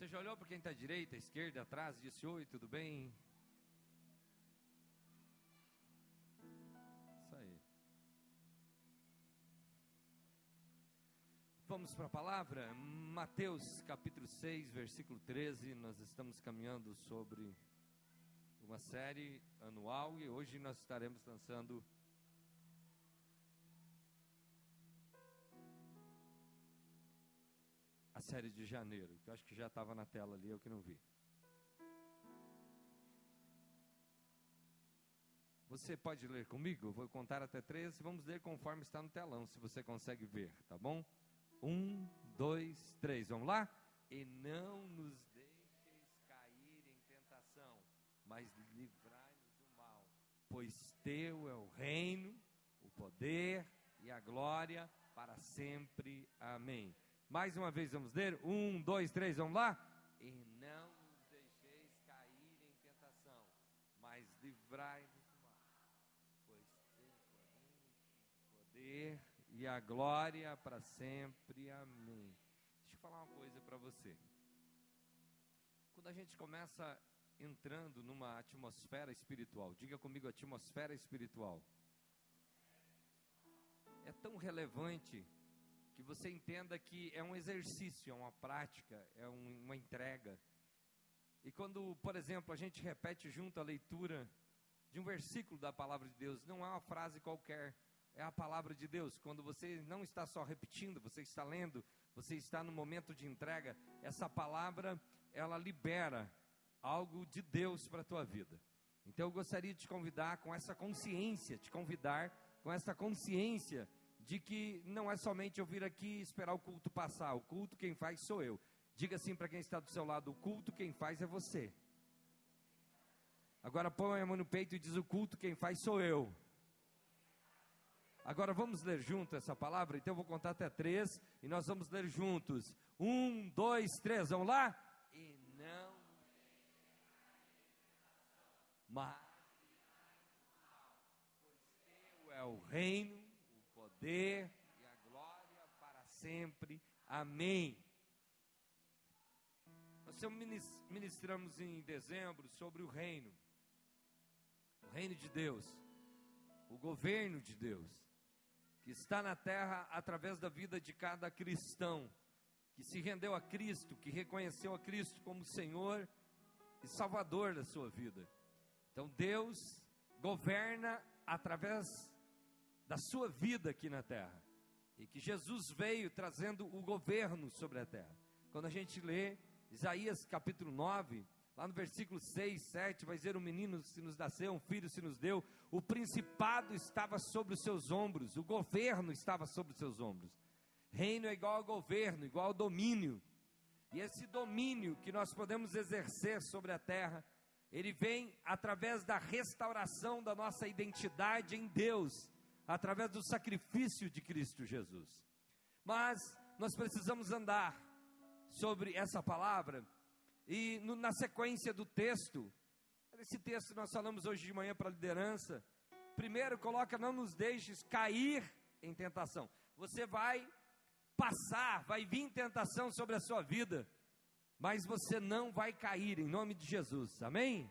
Você já olhou para quem está à direita, à esquerda, atrás, disse: Oi, tudo bem? Isso aí. Vamos para a palavra? Mateus capítulo 6, versículo 13. Nós estamos caminhando sobre uma série anual e hoje nós estaremos lançando série de janeiro, que eu acho que já estava na tela ali, eu que não vi. Você pode ler comigo? Vou contar até três vamos ler conforme está no telão, se você consegue ver, tá bom? Um, dois, três, vamos lá? E não nos deixeis cair em tentação, mas livrai-nos do mal, pois teu é o reino, o poder e a glória para sempre. Amém. Mais uma vez vamos ler. Um, dois, três, vamos lá? E não nos deixeis cair em tentação, mas livrai-nos do mal, pois teu o poder e a glória para sempre. Amém. Deixa eu falar uma coisa para você. Quando a gente começa entrando numa atmosfera espiritual, diga comigo atmosfera espiritual. É tão relevante que você entenda que é um exercício, é uma prática, é um, uma entrega. E quando, por exemplo, a gente repete junto a leitura de um versículo da palavra de Deus, não é uma frase qualquer, é a palavra de Deus. Quando você não está só repetindo, você está lendo, você está no momento de entrega, essa palavra, ela libera algo de Deus para a tua vida. Então eu gostaria de te convidar com essa consciência, te convidar com essa consciência de que não é somente eu vir aqui e esperar o culto passar, o culto quem faz sou eu. Diga assim para quem está do seu lado: o culto quem faz é você. Agora põe a mão no peito e diz: o culto quem faz sou eu. Agora vamos ler junto essa palavra? Então eu vou contar até três e nós vamos ler juntos. Um, dois, três, vamos lá? E não. Mas. É o reino poder e a glória para sempre. Amém. Nós ministramos em dezembro sobre o reino, o reino de Deus, o governo de Deus, que está na terra através da vida de cada cristão, que se rendeu a Cristo, que reconheceu a Cristo como Senhor e Salvador da sua vida. Então Deus governa através da sua vida aqui na terra. E que Jesus veio trazendo o governo sobre a terra. Quando a gente lê Isaías capítulo 9, lá no versículo 6, 7, vai dizer: O menino se nos nasceu, um filho se nos deu, o principado estava sobre os seus ombros, o governo estava sobre os seus ombros. Reino é igual ao governo, igual ao domínio. E esse domínio que nós podemos exercer sobre a terra, ele vem através da restauração da nossa identidade em Deus através do sacrifício de Cristo Jesus. Mas nós precisamos andar sobre essa palavra e no, na sequência do texto, esse texto nós falamos hoje de manhã para a liderança. Primeiro, coloca: não nos deixes cair em tentação. Você vai passar, vai vir tentação sobre a sua vida, mas você não vai cair em nome de Jesus. Amém?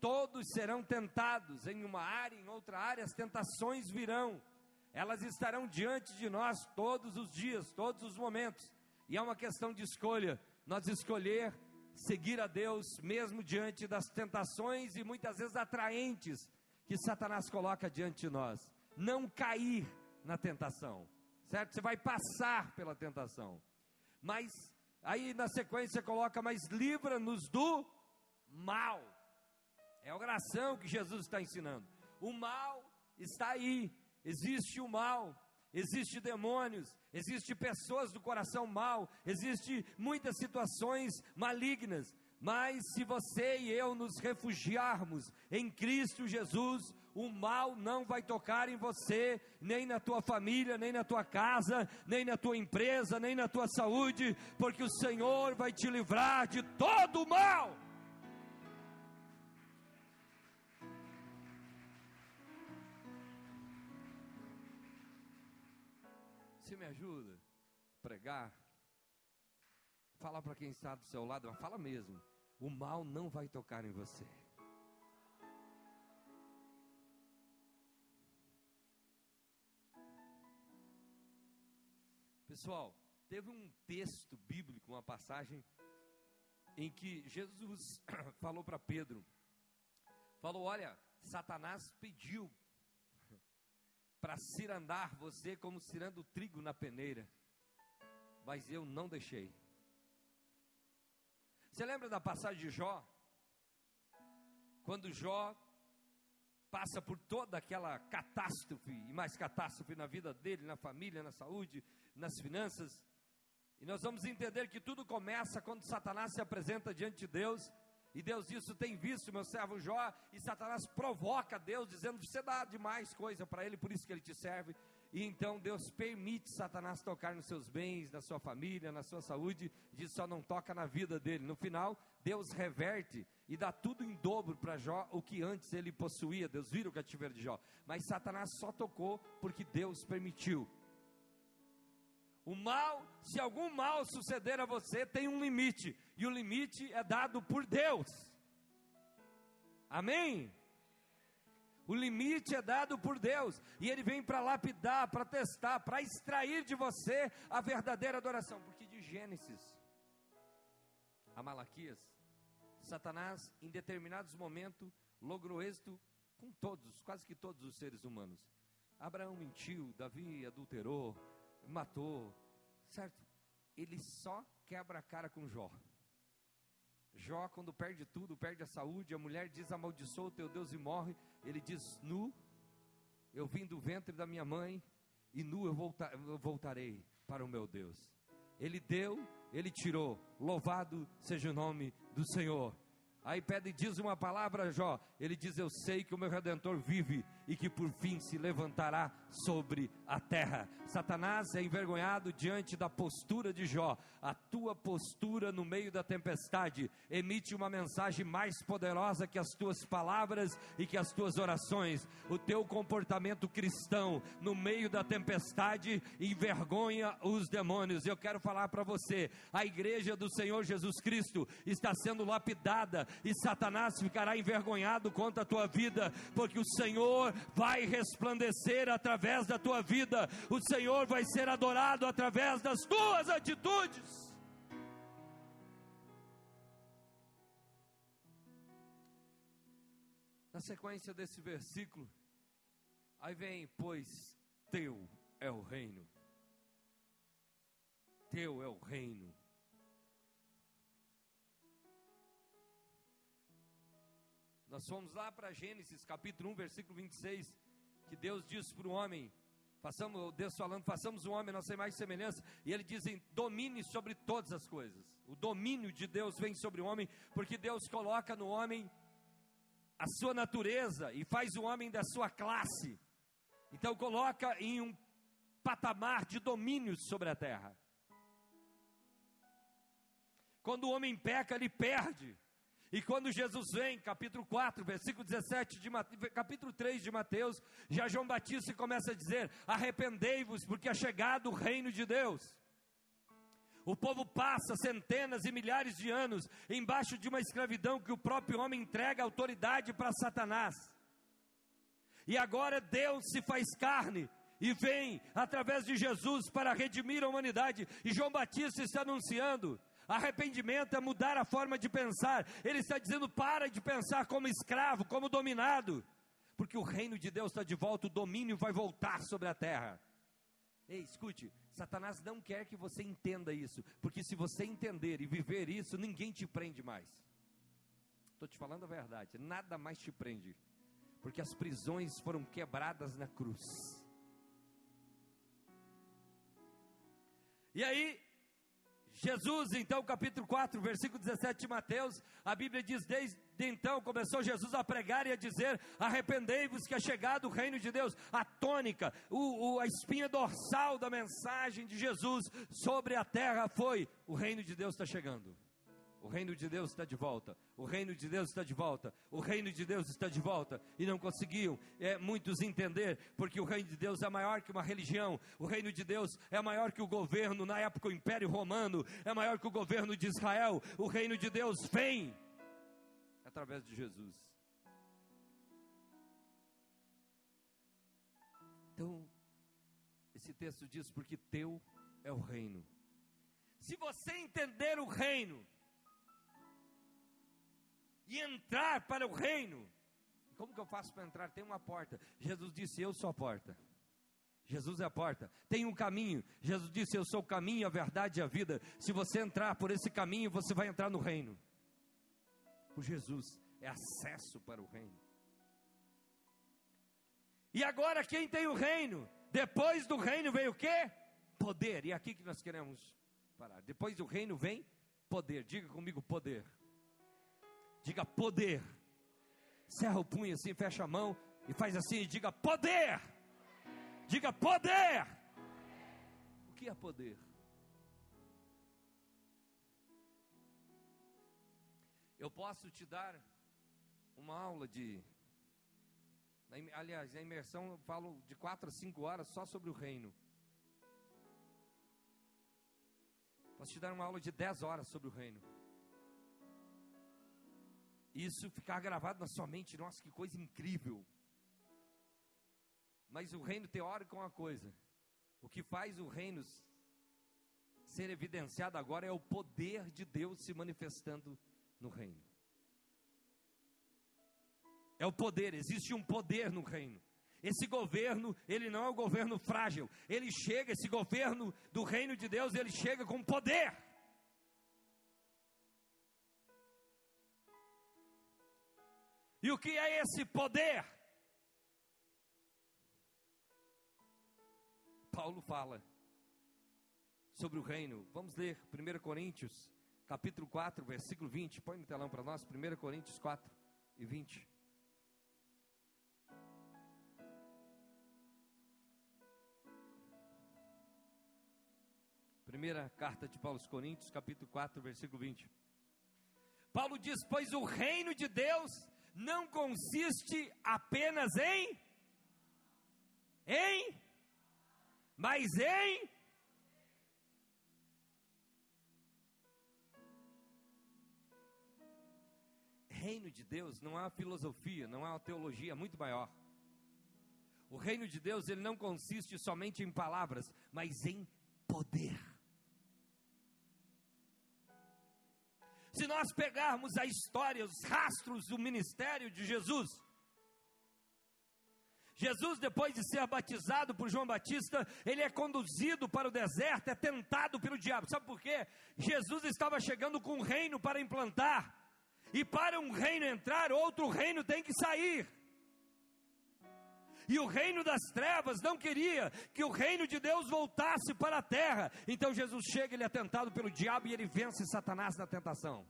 Todos serão tentados em uma área, em outra área, as tentações virão. Elas estarão diante de nós todos os dias, todos os momentos. E é uma questão de escolha. Nós escolher seguir a Deus mesmo diante das tentações e muitas vezes atraentes que Satanás coloca diante de nós. Não cair na tentação, certo? Você vai passar pela tentação. Mas aí na sequência coloca: Mas livra-nos do mal. É a oração que Jesus está ensinando. O mal está aí, existe o mal, existe demônios, existe pessoas do coração mal, existe muitas situações malignas. Mas se você e eu nos refugiarmos em Cristo Jesus, o mal não vai tocar em você, nem na tua família, nem na tua casa, nem na tua empresa, nem na tua saúde, porque o Senhor vai te livrar de todo o mal. Você me ajuda pregar? Fala para quem está do seu lado, mas fala mesmo. O mal não vai tocar em você. Pessoal, teve um texto bíblico, uma passagem, em que Jesus falou para Pedro: falou, olha, Satanás pediu para cirandar você como cirando trigo na peneira, mas eu não deixei. Você lembra da passagem de Jó? Quando Jó passa por toda aquela catástrofe e mais catástrofe na vida dele, na família, na saúde, nas finanças. E nós vamos entender que tudo começa quando Satanás se apresenta diante de Deus. E Deus Isso tem visto, meu servo Jó. E Satanás provoca Deus, dizendo: Você dá demais coisa para ele, por isso que ele te serve. E então Deus permite Satanás tocar nos seus bens, na sua família, na sua saúde, diz só não toca na vida dele. No final, Deus reverte e dá tudo em dobro para Jó, o que antes ele possuía. Deus vira o cativeiro de Jó. Mas Satanás só tocou porque Deus permitiu. O mal, se algum mal suceder a você, tem um limite, e o limite é dado por Deus. Amém? O limite é dado por Deus, e Ele vem para lapidar, para testar, para extrair de você a verdadeira adoração. Porque de Gênesis a Malaquias, Satanás, em determinados momentos, logrou êxito com todos, quase que todos os seres humanos. Abraão mentiu, Davi adulterou, matou, certo? Ele só quebra a cara com Jó. Jó, quando perde tudo, perde a saúde, a mulher diz: amaldiçoa o teu Deus e morre. Ele diz: Nu, eu vim do ventre da minha mãe, e nu eu, volta, eu voltarei para o meu Deus. Ele deu, ele tirou. Louvado seja o nome do Senhor. Aí Pedro diz uma palavra, Jó. Ele diz: Eu sei que o meu redentor vive e que por fim se levantará sobre a terra. Satanás é envergonhado diante da postura de Jó. A tua postura no meio da tempestade emite uma mensagem mais poderosa que as tuas palavras e que as tuas orações. O teu comportamento cristão no meio da tempestade envergonha os demônios. Eu quero falar para você: a igreja do Senhor Jesus Cristo está sendo lapidada e Satanás ficará envergonhado contra a tua vida, porque o Senhor vai resplandecer através da tua vida, o Senhor vai ser adorado através das tuas atitudes. Na sequência desse versículo, aí vem, pois teu é o reino, teu é o reino Nós fomos lá para Gênesis capítulo 1, versículo 26, que Deus diz para o homem: façamos, Deus falando, façamos o homem nossa imagem e semelhança, e ele diz: domine sobre todas as coisas. O domínio de Deus vem sobre o homem, porque Deus coloca no homem a sua natureza e faz o homem da sua classe. Então coloca em um patamar de domínio sobre a terra. Quando o homem peca, ele perde. E quando Jesus vem, capítulo 4, versículo 17 de capítulo 3 de Mateus, já João Batista começa a dizer: "Arrependei-vos, porque é chegado o reino de Deus". O povo passa centenas e milhares de anos embaixo de uma escravidão que o próprio homem entrega autoridade para Satanás. E agora Deus se faz carne e vem através de Jesus para redimir a humanidade. E João Batista está anunciando Arrependimento é mudar a forma de pensar. Ele está dizendo: para de pensar como escravo, como dominado, porque o reino de Deus está de volta, o domínio vai voltar sobre a terra. Ei, escute, Satanás não quer que você entenda isso, porque se você entender e viver isso, ninguém te prende mais. Estou te falando a verdade, nada mais te prende, porque as prisões foram quebradas na cruz. E aí, Jesus, então, capítulo 4, versículo 17 de Mateus, a Bíblia diz: Desde então começou Jesus a pregar e a dizer: Arrependei-vos que é chegado o reino de Deus. A tônica, o, o, a espinha dorsal da mensagem de Jesus sobre a terra foi: O reino de Deus está chegando. O reino de Deus está de volta. O reino de Deus está de volta. O reino de Deus está de volta. E não conseguiam é, muitos entender, porque o reino de Deus é maior que uma religião. O reino de Deus é maior que o governo, na época o Império Romano, é maior que o governo de Israel. O reino de Deus vem através de Jesus. Então, esse texto diz: porque teu é o reino. Se você entender o reino, e entrar para o reino. Como que eu faço para entrar? Tem uma porta. Jesus disse: Eu sou a porta. Jesus é a porta. Tem um caminho. Jesus disse: Eu sou o caminho, a verdade e a vida. Se você entrar por esse caminho, você vai entrar no reino. Por Jesus é acesso para o reino. E agora quem tem o reino? Depois do reino vem o quê? Poder. E é aqui que nós queremos parar. Depois do reino vem poder. Diga comigo poder. Diga poder. Cerra o punho assim, fecha a mão e faz assim, diga poder. Diga poder. O que é poder? Eu posso te dar uma aula de. Aliás, a imersão eu falo de quatro a cinco horas só sobre o reino. Posso te dar uma aula de dez horas sobre o reino isso ficar gravado na sua mente, nossa, que coisa incrível. Mas o reino teórico é uma coisa. O que faz o reino ser evidenciado agora é o poder de Deus se manifestando no reino. É o poder, existe um poder no reino. Esse governo, ele não é um governo frágil. Ele chega, esse governo do reino de Deus, ele chega com poder. E o que é esse poder? Paulo fala sobre o reino. Vamos ler 1 Coríntios, capítulo 4, versículo 20. Põe no telão para nós, 1 Coríntios 4 e 20. Primeira carta de Paulo aos Coríntios, capítulo 4, versículo 20. Paulo diz: Pois o reino de Deus não consiste apenas em em mas em reino de Deus não uma filosofia, não uma teologia muito maior. O reino de Deus ele não consiste somente em palavras, mas em poder. Se nós pegarmos a história, os rastros do ministério de Jesus, Jesus, depois de ser batizado por João Batista, ele é conduzido para o deserto, é tentado pelo diabo. Sabe por quê? Jesus estava chegando com um reino para implantar, e para um reino entrar, outro reino tem que sair. E o reino das trevas não queria que o reino de Deus voltasse para a terra. Então Jesus chega, ele é tentado pelo diabo e ele vence Satanás na tentação.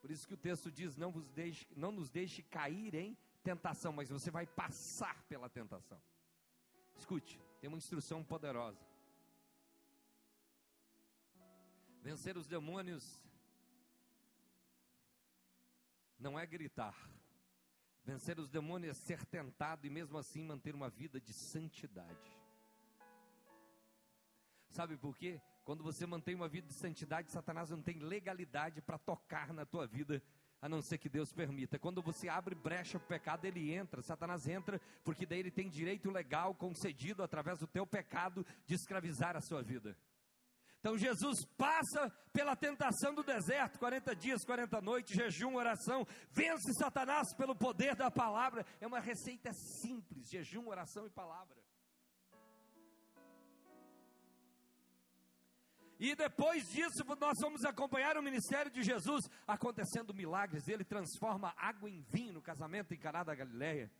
Por isso que o texto diz: não, vos deixe, não nos deixe cair em tentação, mas você vai passar pela tentação. Escute, tem uma instrução poderosa. Vencer os demônios não é gritar. Vencer os demônios é ser tentado e mesmo assim manter uma vida de santidade. Sabe por quê? Quando você mantém uma vida de santidade, Satanás não tem legalidade para tocar na tua vida, a não ser que Deus permita. Quando você abre brecha para o pecado, ele entra. Satanás entra, porque daí ele tem direito legal concedido através do teu pecado de escravizar a sua vida. Então Jesus passa pela tentação do deserto, 40 dias, 40 noites, jejum, oração, vence Satanás pelo poder da palavra. É uma receita simples: jejum, oração e palavra. E depois disso, nós vamos acompanhar o ministério de Jesus acontecendo milagres. Ele transforma água em vinho no casamento em Caná da Galileia.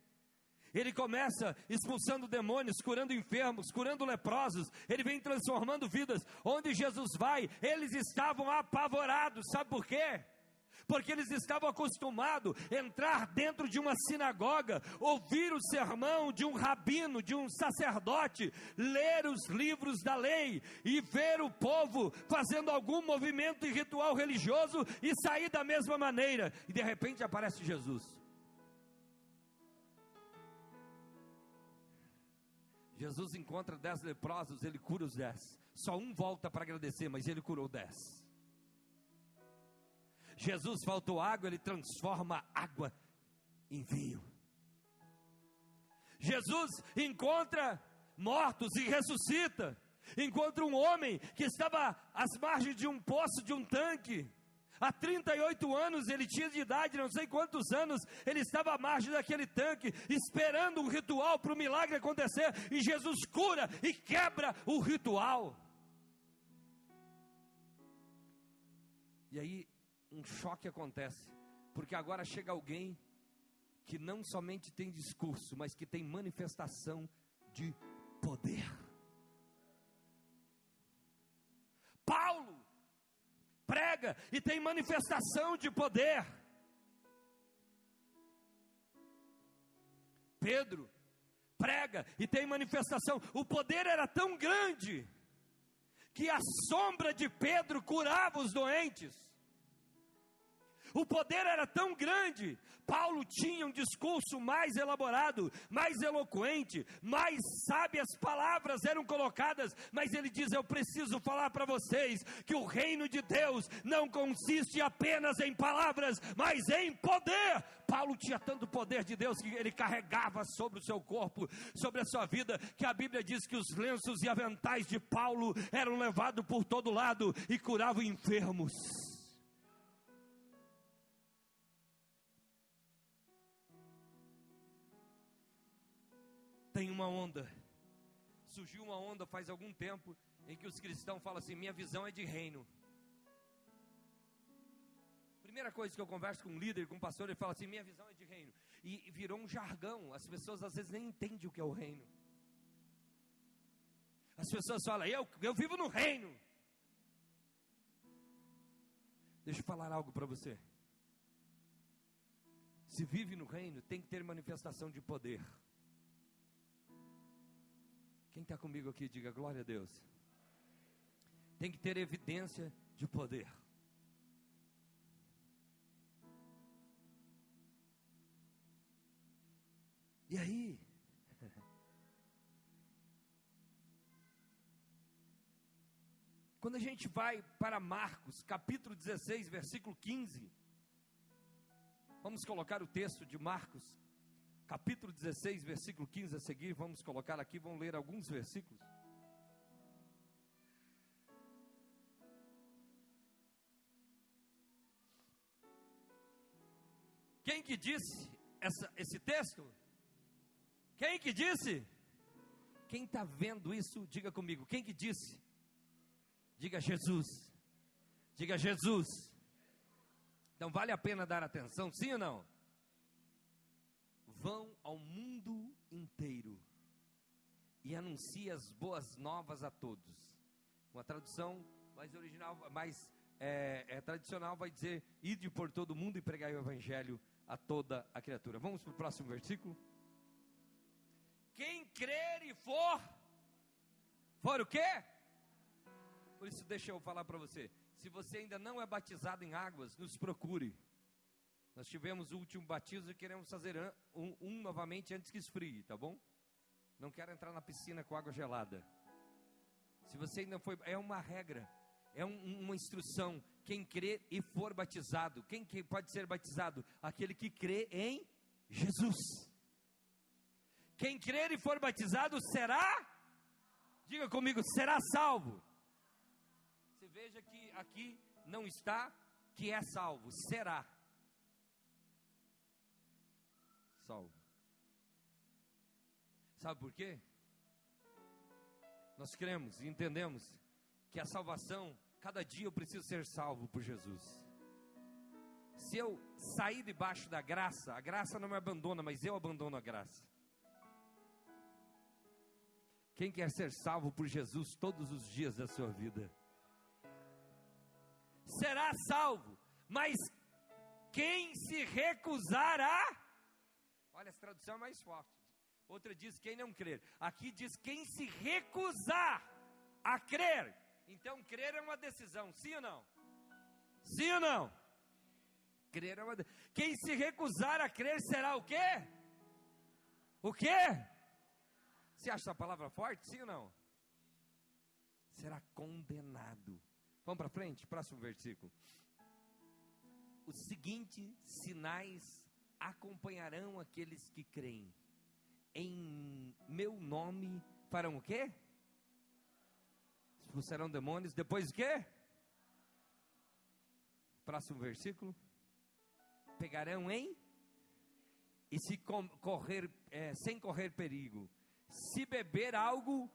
Ele começa expulsando demônios, curando enfermos, curando leprosos. Ele vem transformando vidas. Onde Jesus vai, eles estavam apavorados. Sabe por quê? porque eles estavam acostumados a entrar dentro de uma sinagoga, ouvir o sermão de um rabino, de um sacerdote, ler os livros da lei e ver o povo fazendo algum movimento e ritual religioso e sair da mesma maneira. E de repente aparece Jesus. Jesus encontra dez leprosos, ele cura os dez. Só um volta para agradecer, mas ele curou dez. Jesus faltou água, ele transforma água em vinho. Jesus encontra mortos e ressuscita. Encontra um homem que estava às margens de um poço, de um tanque. Há 38 anos ele tinha de idade, não sei quantos anos, ele estava à margem daquele tanque, esperando um ritual para o milagre acontecer, e Jesus cura e quebra o ritual. E aí um choque acontece, porque agora chega alguém que não somente tem discurso, mas que tem manifestação de poder. E tem manifestação de poder. Pedro prega e tem manifestação. O poder era tão grande que a sombra de Pedro curava os doentes. O poder era tão grande. Paulo tinha um discurso mais elaborado, mais eloquente, mais sábias palavras eram colocadas, mas ele diz: Eu preciso falar para vocês que o reino de Deus não consiste apenas em palavras, mas em poder. Paulo tinha tanto poder de Deus que ele carregava sobre o seu corpo, sobre a sua vida, que a Bíblia diz que os lenços e aventais de Paulo eram levados por todo lado e curavam enfermos. Tem uma onda. Surgiu uma onda faz algum tempo em que os cristãos falam assim: minha visão é de reino. Primeira coisa que eu converso com um líder, com um pastor, ele fala assim: minha visão é de reino. E virou um jargão. As pessoas às vezes nem entendem o que é o reino. As pessoas falam: eu, eu vivo no reino. Deixa eu falar algo para você. Se vive no reino, tem que ter manifestação de poder. Quem está comigo aqui, diga glória a Deus. Tem que ter evidência de poder. E aí? Quando a gente vai para Marcos, capítulo 16, versículo 15. Vamos colocar o texto de Marcos, capítulo 16, versículo 15 a seguir, vamos colocar aqui, vamos ler alguns versículos. Quem que disse essa, esse texto? Quem que disse? Quem está vendo isso, diga comigo. Quem que disse? Diga Jesus. Diga Jesus. Então vale a pena dar atenção, sim ou não? Vão ao mundo inteiro e anuncie as boas novas a todos. Uma tradução mais original, mais é, é, tradicional vai dizer: ide por todo mundo e pregai o evangelho a toda a criatura. Vamos para o próximo versículo. Quem crer e for, for o quê? Por isso, deixa eu falar para você. Se você ainda não é batizado em águas, nos procure. Nós tivemos o último batismo e queremos fazer um, um, novamente antes que esfrie, tá bom? Não quero entrar na piscina com água gelada. Se você ainda foi, é uma regra, é um, uma instrução. Quem crê e for batizado, quem que pode ser batizado? Aquele que crê em Jesus. Quem crer e for batizado será, diga comigo, será salvo. Você veja que aqui não está que é salvo, será. Salvo. Sabe por quê? Nós cremos e entendemos que a salvação, cada dia eu preciso ser salvo por Jesus. Se eu sair debaixo da graça, a graça não me abandona, mas eu abandono a graça. Quem quer ser salvo por Jesus todos os dias da sua vida? Será salvo, mas quem se recusar a. Olha, essa tradução é mais forte. Outra diz quem não crer. Aqui diz quem se recusar a crer. Então, crer é uma decisão, sim ou não? Sim ou não? Crer é uma. Quem se recusar a crer será o quê? O quê? Você acha essa palavra forte, sim ou não? Será condenado. Vamos para frente, próximo versículo. Os seguintes sinais acompanharão aqueles que creem. Em meu nome farão o quê? Expulsarão demônios. Depois o quê? Próximo versículo. Pegarão em e se correr é, sem correr perigo. Se beber algo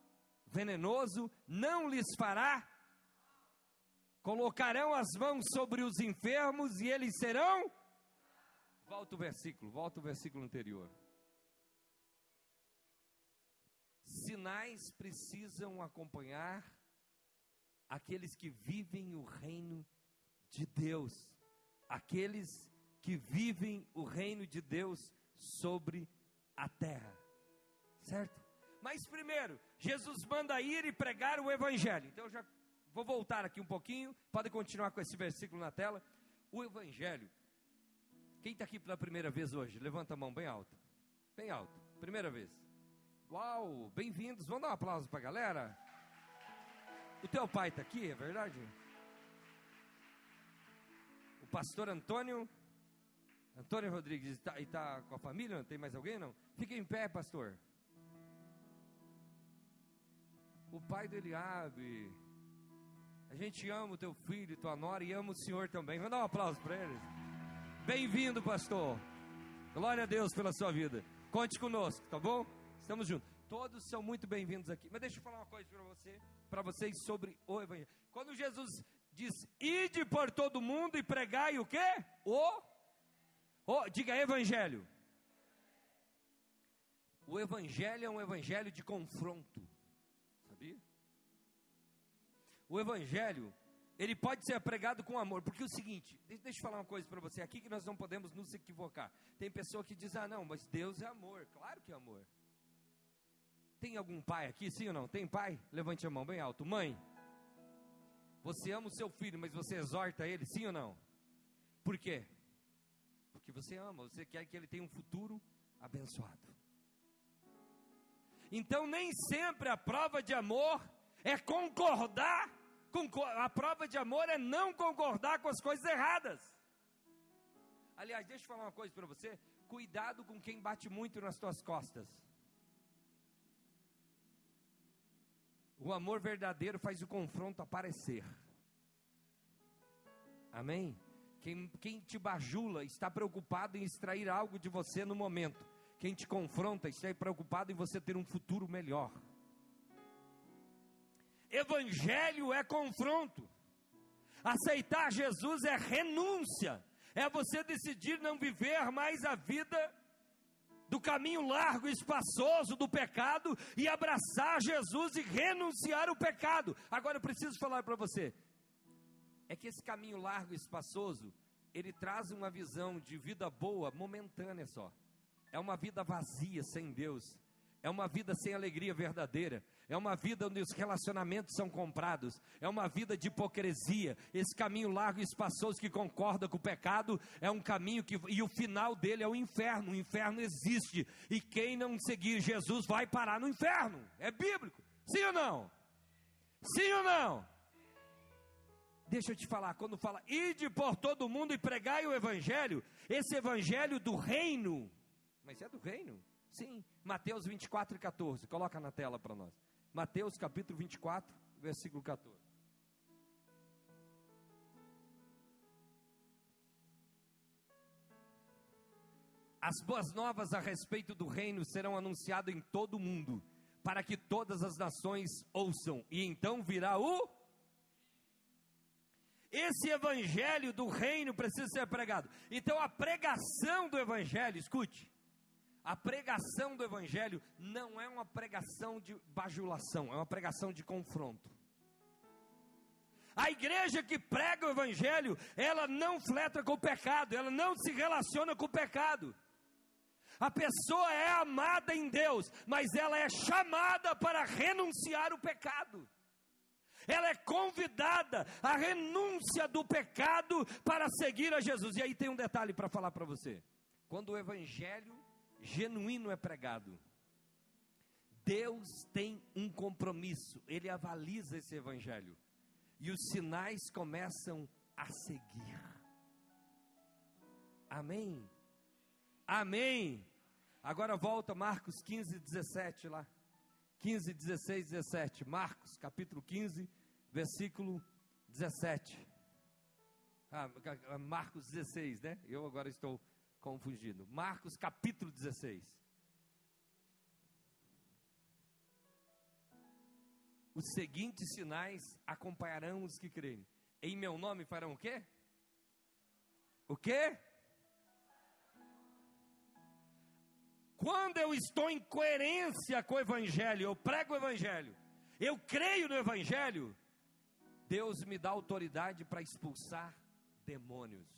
venenoso, não lhes fará Colocarão as mãos sobre os enfermos e eles serão. Volta o versículo, volta o versículo anterior. Sinais precisam acompanhar aqueles que vivem o reino de Deus, aqueles que vivem o reino de Deus sobre a terra, certo? Mas primeiro, Jesus manda ir e pregar o evangelho. Então eu já Vou voltar aqui um pouquinho, pode continuar com esse versículo na tela. O Evangelho. Quem está aqui pela primeira vez hoje? Levanta a mão bem alta. Bem alto. Primeira vez. Uau, bem-vindos. Vamos dar um aplauso para a galera? O teu pai está aqui, é verdade? O pastor Antônio. Antônio Rodrigues está tá com a família? Não tem mais alguém? Não? Fique em pé, pastor. O pai do Eliabe. A gente ama o teu filho, tua nora e ama o Senhor também. Vamos dar um aplauso para eles. Bem-vindo, pastor. Glória a Deus pela sua vida. Conte conosco, tá bom? Estamos juntos. Todos são muito bem-vindos aqui. Mas deixa eu falar uma coisa para você, para vocês sobre o evangelho. Quando Jesus diz: "Ide por todo mundo e pregai o quê? O o diga evangelho. O evangelho é um evangelho de confronto. Sabia? o evangelho, ele pode ser pregado com amor, porque é o seguinte, deixa eu falar uma coisa para você, aqui que nós não podemos nos equivocar. Tem pessoa que diz: "Ah, não, mas Deus é amor". Claro que é amor. Tem algum pai aqui, sim ou não? Tem pai? Levante a mão bem alto. Mãe, você ama o seu filho, mas você exorta ele, sim ou não? Por quê? Porque você ama, você quer que ele tenha um futuro abençoado. Então, nem sempre a prova de amor é concordar a prova de amor é não concordar com as coisas erradas. Aliás, deixa eu falar uma coisa para você: cuidado com quem bate muito nas tuas costas. O amor verdadeiro faz o confronto aparecer. Amém? Quem, quem te bajula está preocupado em extrair algo de você no momento. Quem te confronta está preocupado em você ter um futuro melhor. Evangelho é confronto. Aceitar Jesus é renúncia. É você decidir não viver mais a vida do caminho largo e espaçoso do pecado e abraçar Jesus e renunciar o pecado. Agora eu preciso falar para você. É que esse caminho largo e espaçoso, ele traz uma visão de vida boa momentânea só. É uma vida vazia sem Deus. É uma vida sem alegria verdadeira é uma vida onde os relacionamentos são comprados, é uma vida de hipocrisia. Esse caminho largo e espaçoso que concorda com o pecado é um caminho que, e o final dele é o inferno. O inferno existe, e quem não seguir Jesus vai parar no inferno. É bíblico, sim ou não? Sim ou não? Deixa eu te falar, quando fala, ide por todo mundo e pregai o evangelho, esse evangelho do reino, mas é do reino? Sim, Mateus 24 e 14, coloca na tela para nós. Mateus capítulo 24, versículo 14. As boas novas a respeito do reino serão anunciadas em todo o mundo, para que todas as nações ouçam, e então virá o. Esse evangelho do reino precisa ser pregado. Então a pregação do evangelho, escute, a pregação do Evangelho não é uma pregação de bajulação, é uma pregação de confronto. A igreja que prega o evangelho, ela não fleta com o pecado, ela não se relaciona com o pecado. A pessoa é amada em Deus, mas ela é chamada para renunciar o pecado. Ela é convidada à renúncia do pecado para seguir a Jesus. E aí tem um detalhe para falar para você. Quando o evangelho genuíno é pregado, Deus tem um compromisso, ele avaliza esse evangelho e os sinais começam a seguir. Amém? Amém. Agora volta Marcos 15, 17 lá. 15, 16, 17. Marcos, capítulo 15, versículo 17. Ah, Marcos 16, né? Eu agora estou confundindo. Marcos, capítulo 16. Os seguintes sinais acompanharão os que crerem. Em meu nome farão o quê? O quê? Quando eu estou em coerência com o Evangelho, eu prego o Evangelho, eu creio no Evangelho, Deus me dá autoridade para expulsar demônios.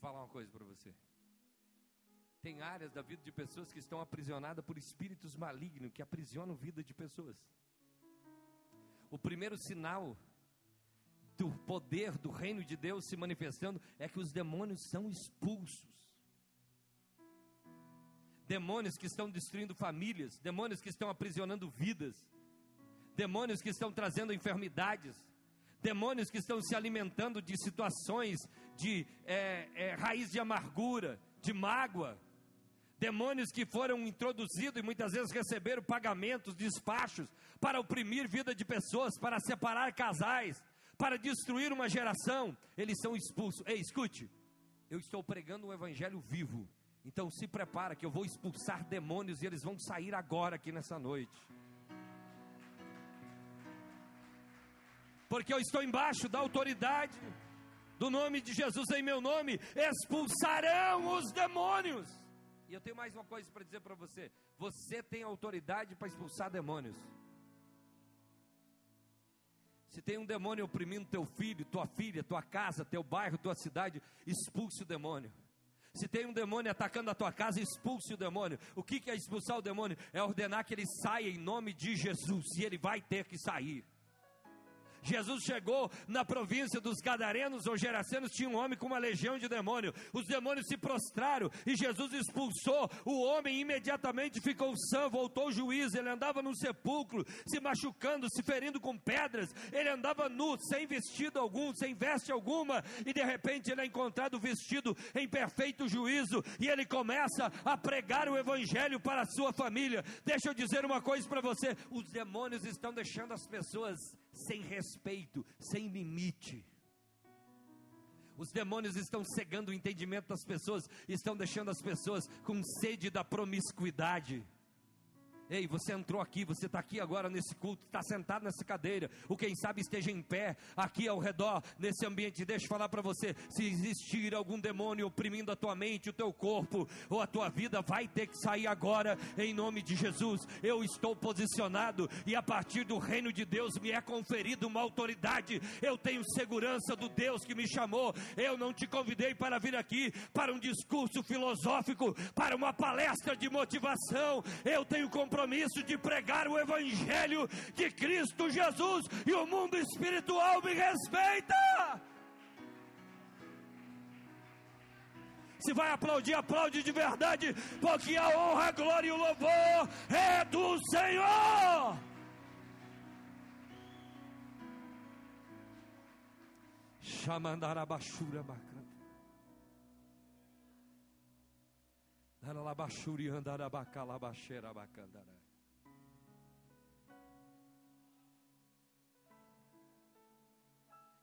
Falar uma coisa para você. Tem áreas da vida de pessoas que estão aprisionadas por espíritos malignos que aprisionam vida de pessoas. O primeiro sinal do poder do reino de Deus se manifestando é que os demônios são expulsos. Demônios que estão destruindo famílias, demônios que estão aprisionando vidas, demônios que estão trazendo enfermidades, demônios que estão se alimentando de situações de é, é, raiz de amargura, de mágoa demônios que foram introduzidos e muitas vezes receberam pagamentos, despachos para oprimir vida de pessoas, para separar casais, para destruir uma geração, eles são expulsos. Ei, escute, eu estou pregando um evangelho vivo. Então se prepara que eu vou expulsar demônios e eles vão sair agora aqui nessa noite. Porque eu estou embaixo da autoridade do nome de Jesus em meu nome, expulsarão os demônios. E eu tenho mais uma coisa para dizer para você: você tem autoridade para expulsar demônios. Se tem um demônio oprimindo teu filho, tua filha, tua casa, teu bairro, tua cidade, expulse o demônio. Se tem um demônio atacando a tua casa, expulse o demônio. O que é expulsar o demônio? É ordenar que ele saia em nome de Jesus, e ele vai ter que sair. Jesus chegou na província dos Gadarenos ou Gerasenos, tinha um homem com uma legião de demônio. Os demônios se prostraram e Jesus expulsou. O homem imediatamente ficou sã, voltou o juízo. Ele andava no sepulcro, se machucando, se ferindo com pedras. Ele andava nu, sem vestido algum, sem veste alguma. E de repente ele é encontrado vestido em perfeito juízo. E ele começa a pregar o evangelho para a sua família. Deixa eu dizer uma coisa para você: os demônios estão deixando as pessoas sem respeito, sem limite. Os demônios estão cegando o entendimento das pessoas, estão deixando as pessoas com sede da promiscuidade. Ei, você entrou aqui, você está aqui agora nesse culto, está sentado nessa cadeira, ou quem sabe esteja em pé aqui ao redor, nesse ambiente. Deixa eu falar para você: se existir algum demônio oprimindo a tua mente, o teu corpo ou a tua vida, vai ter que sair agora, em nome de Jesus. Eu estou posicionado e a partir do reino de Deus me é conferida uma autoridade. Eu tenho segurança do Deus que me chamou. Eu não te convidei para vir aqui para um discurso filosófico, para uma palestra de motivação. Eu tenho compromisso compromisso de pregar o Evangelho de Cristo Jesus e o mundo espiritual me respeita. Se vai aplaudir, aplaude de verdade, porque a honra, a glória e o louvor é do Senhor.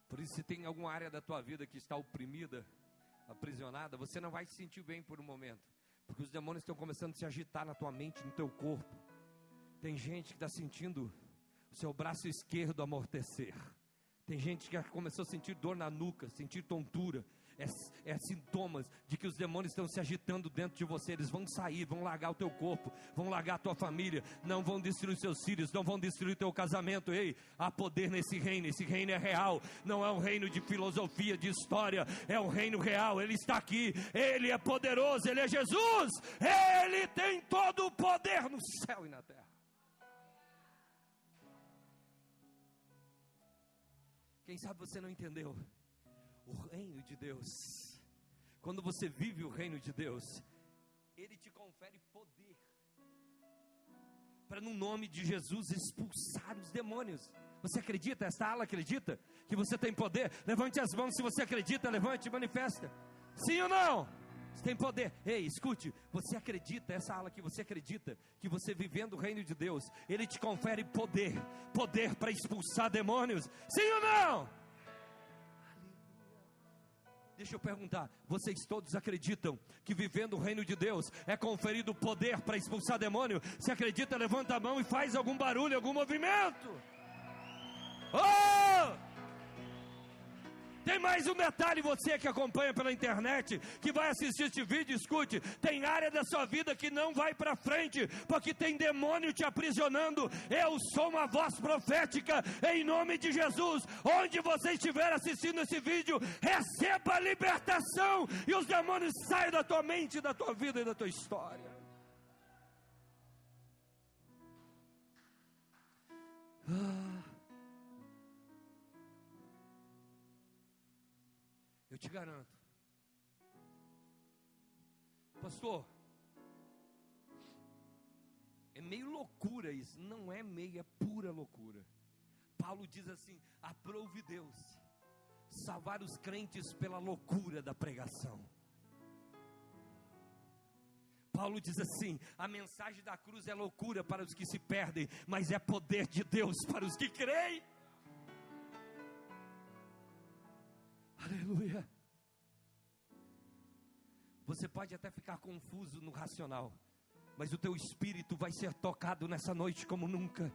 Por isso, se tem alguma área da tua vida que está oprimida, aprisionada, você não vai se sentir bem por um momento, porque os demônios estão começando a se agitar na tua mente, no teu corpo. Tem gente que está sentindo o seu braço esquerdo amortecer. Tem gente que começou a sentir dor na nuca, sentir tontura, é, é, sintomas de que os demônios estão se agitando dentro de você. Eles vão sair, vão largar o teu corpo, vão largar a tua família, não vão destruir seus filhos, não vão destruir o teu casamento. Ei, há poder nesse reino, esse reino é real, não é um reino de filosofia, de história, é um reino real. Ele está aqui, ele é poderoso, ele é Jesus, ele tem todo o poder no céu e na terra. Quem sabe você não entendeu? O reino de Deus, quando você vive o reino de Deus, ele te confere poder para, no nome de Jesus, expulsar os demônios. Você acredita? Esta ala acredita que você tem poder? Levante as mãos se você acredita, levante e manifesta. Sim ou não? Você tem poder. Ei, escute, você acredita, essa ala que você acredita, que você vivendo o reino de Deus, Ele te confere poder, poder para expulsar demônios. Sim ou não? Deixa eu perguntar, vocês todos acreditam que vivendo o reino de Deus é conferido poder para expulsar demônio? Se acredita, levanta a mão e faz algum barulho, algum movimento. Oh! Tem mais um detalhe, você que acompanha pela internet, que vai assistir este vídeo, escute: tem área da sua vida que não vai para frente, porque tem demônio te aprisionando. Eu sou uma voz profética em nome de Jesus. Onde você estiver assistindo esse vídeo, receba a libertação e os demônios saiam da tua mente, da tua vida e da tua história. Ah. Eu te garanto. Pastor, é meio loucura isso. Não é meio, é pura loucura. Paulo diz assim: aprove Deus salvar os crentes pela loucura da pregação. Paulo diz assim: a mensagem da cruz é loucura para os que se perdem, mas é poder de Deus para os que creem. Aleluia. Você pode até ficar confuso no racional, mas o teu espírito vai ser tocado nessa noite como nunca.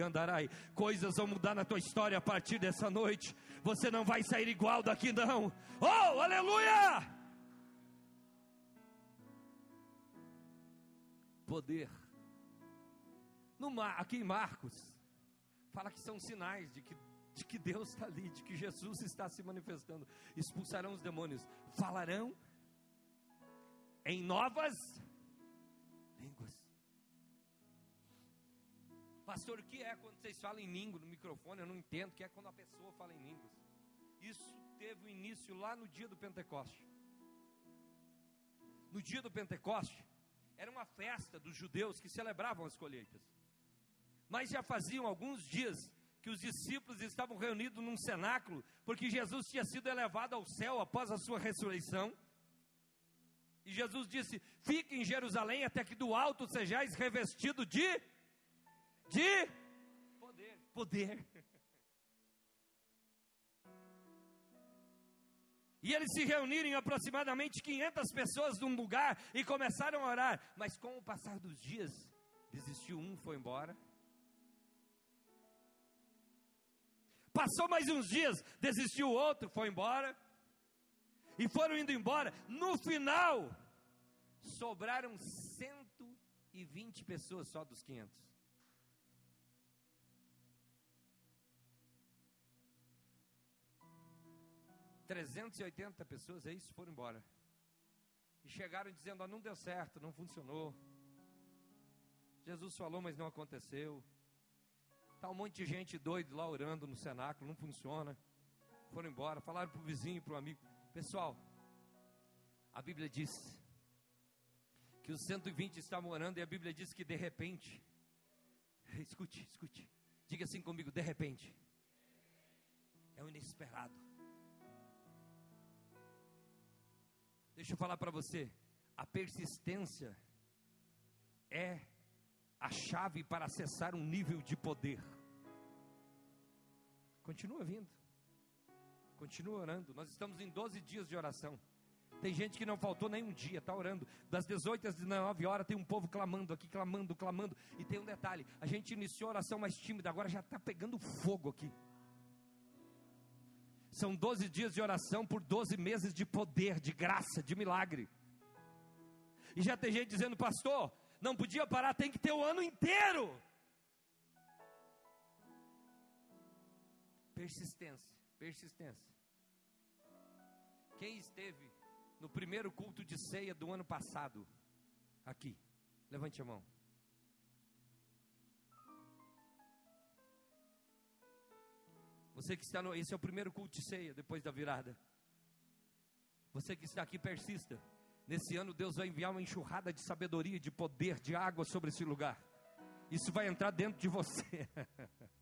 andarai. Coisas vão mudar na tua história a partir dessa noite. Você não vai sair igual daqui, não. Oh, aleluia! Poder. No, aqui em Marcos, fala que são sinais de que de que Deus está ali, de que Jesus está se manifestando. Expulsarão os demônios, falarão em novas línguas. Pastor, o que é quando vocês falam em língua no microfone? Eu não entendo. O que é quando a pessoa fala em línguas? Isso teve o início lá no dia do Pentecoste. No dia do Pentecoste, era uma festa dos judeus que celebravam as colheitas. Mas já faziam alguns dias que os discípulos estavam reunidos num cenáculo, porque Jesus tinha sido elevado ao céu após a sua ressurreição. E Jesus disse: Fique em Jerusalém até que do alto sejais revestido de de poder. Poder. E eles se reuniram aproximadamente 500 pessoas num lugar e começaram a orar. Mas com o passar dos dias, desistiu um, foi embora. Passou mais uns dias, desistiu outro, foi embora. E foram indo embora. No final, sobraram 120 pessoas só dos 500. Trezentos e oitenta pessoas, é isso, foram embora. E chegaram dizendo: ah, não deu certo, não funcionou. Jesus falou, mas não aconteceu. Está um monte de gente doido lá orando no cenáculo, não funciona. Foram embora, falaram para o vizinho, para o amigo. Pessoal, a Bíblia diz que os 120 estavam orando e a Bíblia diz que de repente, escute, escute, diga assim comigo: de repente, é o inesperado. Deixa eu falar para você, a persistência é a chave para acessar um nível de poder. Continua vindo. Continua orando. Nós estamos em 12 dias de oração. Tem gente que não faltou nem um dia, está orando. Das 18 às 19 horas tem um povo clamando aqui, clamando, clamando. E tem um detalhe: a gente iniciou a oração mais tímida, agora já está pegando fogo aqui. São 12 dias de oração por 12 meses de poder, de graça, de milagre. E já tem gente dizendo, pastor, não podia parar, tem que ter o ano inteiro. Persistência, persistência. Quem esteve no primeiro culto de ceia do ano passado? Aqui, levante a mão. Você que está no. Esse é o primeiro culto de ceia depois da virada. Você que está aqui, persista. Nesse ano, Deus vai enviar uma enxurrada de sabedoria, de poder, de água sobre esse lugar. Isso vai entrar dentro de você.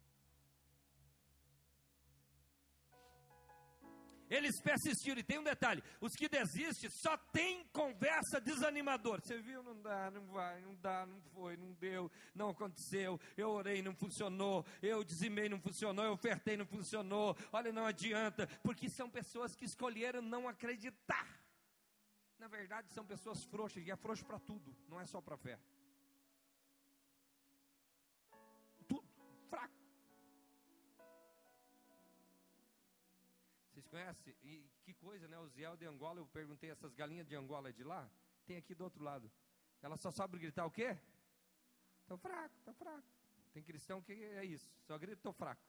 Eles persistiram, e tem um detalhe: os que desistem só tem conversa desanimadora. Você viu? Não dá, não vai, não dá, não foi, não deu, não aconteceu. Eu orei, não funcionou. Eu dizimei, não funcionou. Eu ofertei, não funcionou. Olha, não adianta, porque são pessoas que escolheram não acreditar. Na verdade, são pessoas frouxas, e é frouxo para tudo, não é só para fé. Tudo, fraco. Vocês conhecem? E que coisa, né? O Ziel de Angola, eu perguntei, essas galinhas de Angola é de lá? Tem aqui do outro lado. Ela só sabe gritar o quê? Tô fraco, tô fraco. Tem cristão que é isso, só grita, tô fraco.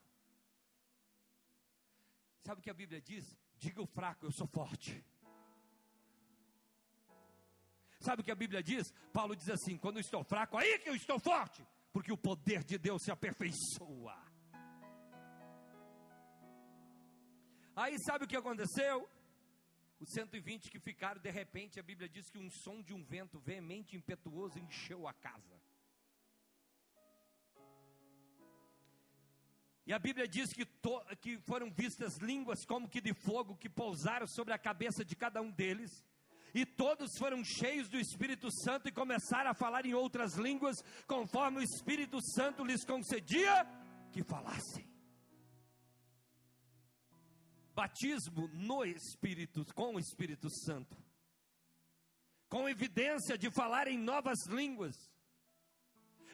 Sabe o que a Bíblia diz? Diga o fraco, eu sou forte. Sabe o que a Bíblia diz? Paulo diz assim: quando eu estou fraco, aí que eu estou forte, porque o poder de Deus se aperfeiçoa. Aí sabe o que aconteceu? Os 120 que ficaram, de repente, a Bíblia diz que um som de um vento veemente e impetuoso encheu a casa. E a Bíblia diz que, to, que foram vistas línguas como que de fogo que pousaram sobre a cabeça de cada um deles e todos foram cheios do Espírito Santo e começaram a falar em outras línguas, conforme o Espírito Santo lhes concedia que falassem. Batismo no Espírito, com o Espírito Santo, com evidência de falar em novas línguas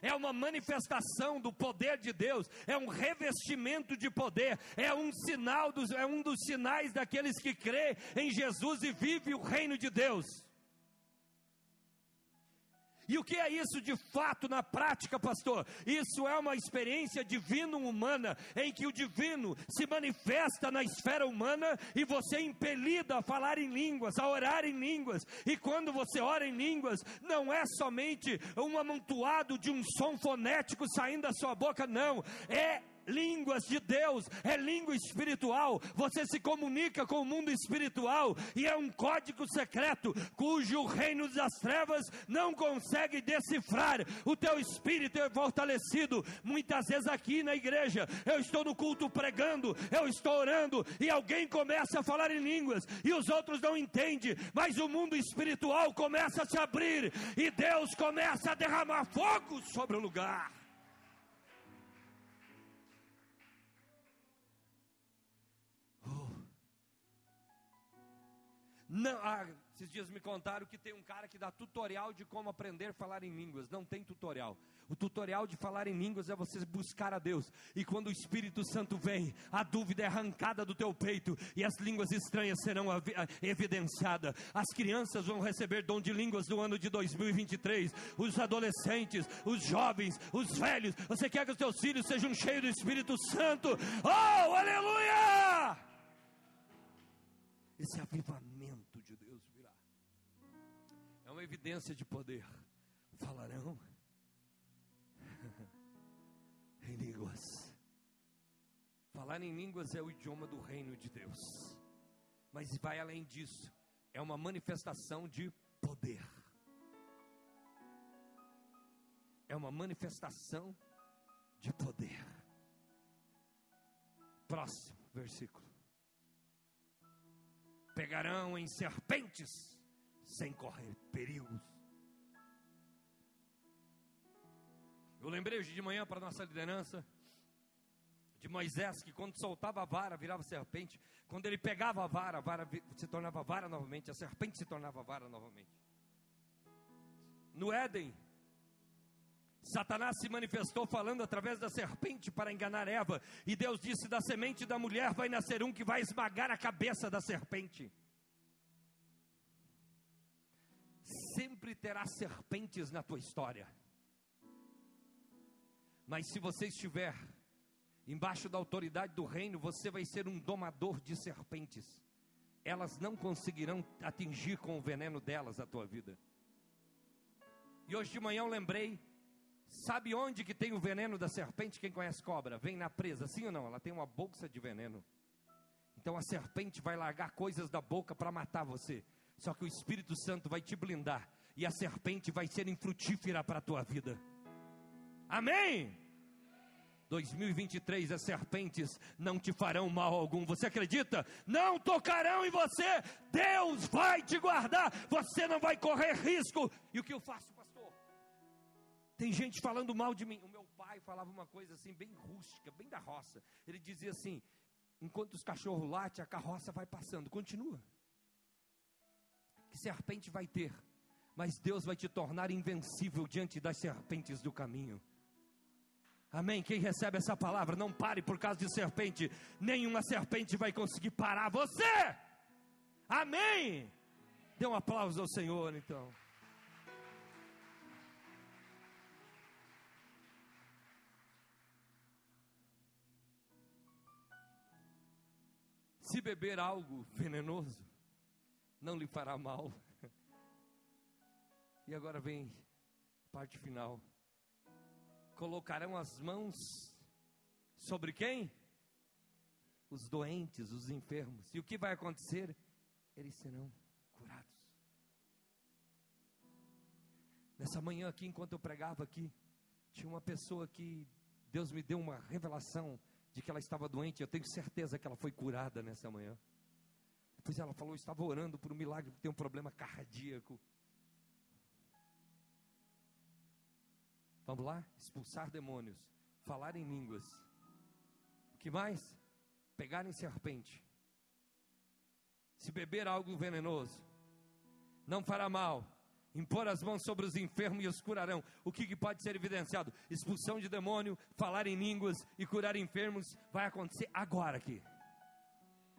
é uma manifestação do poder de Deus, é um revestimento de poder, é um sinal dos, é um dos sinais daqueles que crê em Jesus e vive o reino de Deus. E o que é isso de fato na prática, pastor? Isso é uma experiência divino-humana, em que o divino se manifesta na esfera humana e você é impelido a falar em línguas, a orar em línguas. E quando você ora em línguas, não é somente um amontoado de um som fonético saindo da sua boca, não. É línguas de Deus, é língua espiritual. Você se comunica com o mundo espiritual e é um código secreto cujo reino das trevas não consegue decifrar. O teu espírito é fortalecido. Muitas vezes aqui na igreja, eu estou no culto pregando, eu estou orando e alguém começa a falar em línguas e os outros não entendem, mas o mundo espiritual começa a se abrir e Deus começa a derramar fogo sobre o lugar. Não, ah, esses dias me contaram que tem um cara que dá tutorial de como aprender a falar em línguas. Não tem tutorial. O tutorial de falar em línguas é você buscar a Deus. E quando o Espírito Santo vem, a dúvida é arrancada do teu peito e as línguas estranhas serão evidenciadas. As crianças vão receber dom de línguas no ano de 2023. Os adolescentes, os jovens, os velhos. Você quer que os teus filhos sejam cheios do Espírito Santo? Oh, aleluia! Esse avivamento uma evidência de poder. Falarão em línguas. Falar em línguas é o idioma do reino de Deus. Mas vai além disso. É uma manifestação de poder. É uma manifestação de poder. Próximo versículo. Pegarão em serpentes sem correr perigos. Eu lembrei hoje de manhã para a nossa liderança de Moisés, que quando soltava a vara virava serpente, quando ele pegava a vara, a vara se tornava vara novamente, a serpente se tornava vara novamente. No Éden, Satanás se manifestou falando através da serpente para enganar Eva, e Deus disse: Da semente da mulher vai nascer um que vai esmagar a cabeça da serpente. Sempre terá serpentes na tua história, mas se você estiver embaixo da autoridade do reino, você vai ser um domador de serpentes. Elas não conseguirão atingir com o veneno delas a tua vida. E hoje de manhã eu lembrei Sabe onde que tem o veneno da serpente? Quem conhece cobra? Vem na presa, sim ou não? Ela tem uma bolsa de veneno. Então a serpente vai largar coisas da boca para matar você. Só que o Espírito Santo vai te blindar e a serpente vai ser infrutífera para a tua vida. Amém? 2023 as serpentes não te farão mal algum. Você acredita? Não tocarão em você. Deus vai te guardar. Você não vai correr risco. E o que eu faço, pastor? Tem gente falando mal de mim. O meu pai falava uma coisa assim, bem rústica, bem da roça. Ele dizia assim: enquanto os cachorros latem, a carroça vai passando. Continua. Que serpente vai ter? Mas Deus vai te tornar invencível diante das serpentes do caminho. Amém? Quem recebe essa palavra, não pare por causa de serpente. Nenhuma serpente vai conseguir parar você. Amém? Dê um aplauso ao Senhor, então. Se beber algo venenoso, não lhe fará mal. E agora vem a parte final. Colocarão as mãos sobre quem? Os doentes, os enfermos. E o que vai acontecer? Eles serão curados. Nessa manhã aqui, enquanto eu pregava aqui, tinha uma pessoa que Deus me deu uma revelação de que ela estava doente, eu tenho certeza que ela foi curada nessa manhã. Depois ela falou: estava orando por um milagre, porque tem um problema cardíaco. Vamos lá? Expulsar demônios, falar em línguas. O que mais? Pegar em serpente. Se beber algo venenoso, não fará mal impor as mãos sobre os enfermos e os curarão. O que, que, pode ser evidenciado? Expulsão de demônio, falar em línguas e curar enfermos vai acontecer agora aqui.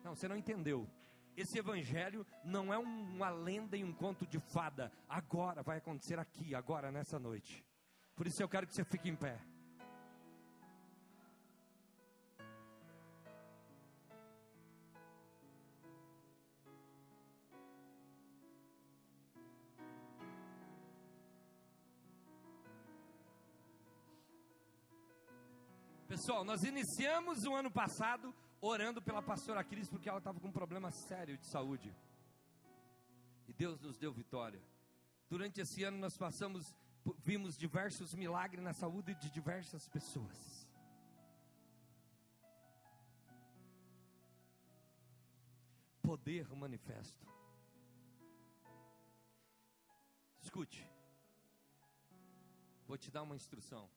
Não, você não entendeu. Esse evangelho não é uma lenda e um conto de fada. Agora vai acontecer aqui, agora nessa noite. Por isso eu quero que você fique em pé. Pessoal, nós iniciamos o ano passado orando pela pastora Cris porque ela estava com um problema sério de saúde. E Deus nos deu vitória. Durante esse ano nós passamos, vimos diversos milagres na saúde de diversas pessoas. Poder manifesto. Escute. Vou te dar uma instrução.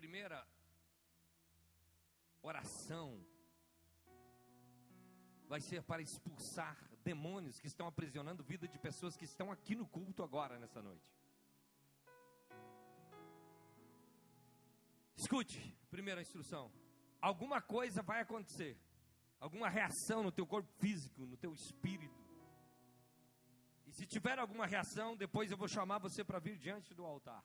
Primeira oração vai ser para expulsar demônios que estão aprisionando vida de pessoas que estão aqui no culto agora, nessa noite. Escute, primeira instrução. Alguma coisa vai acontecer. Alguma reação no teu corpo físico, no teu espírito. E se tiver alguma reação, depois eu vou chamar você para vir diante do altar.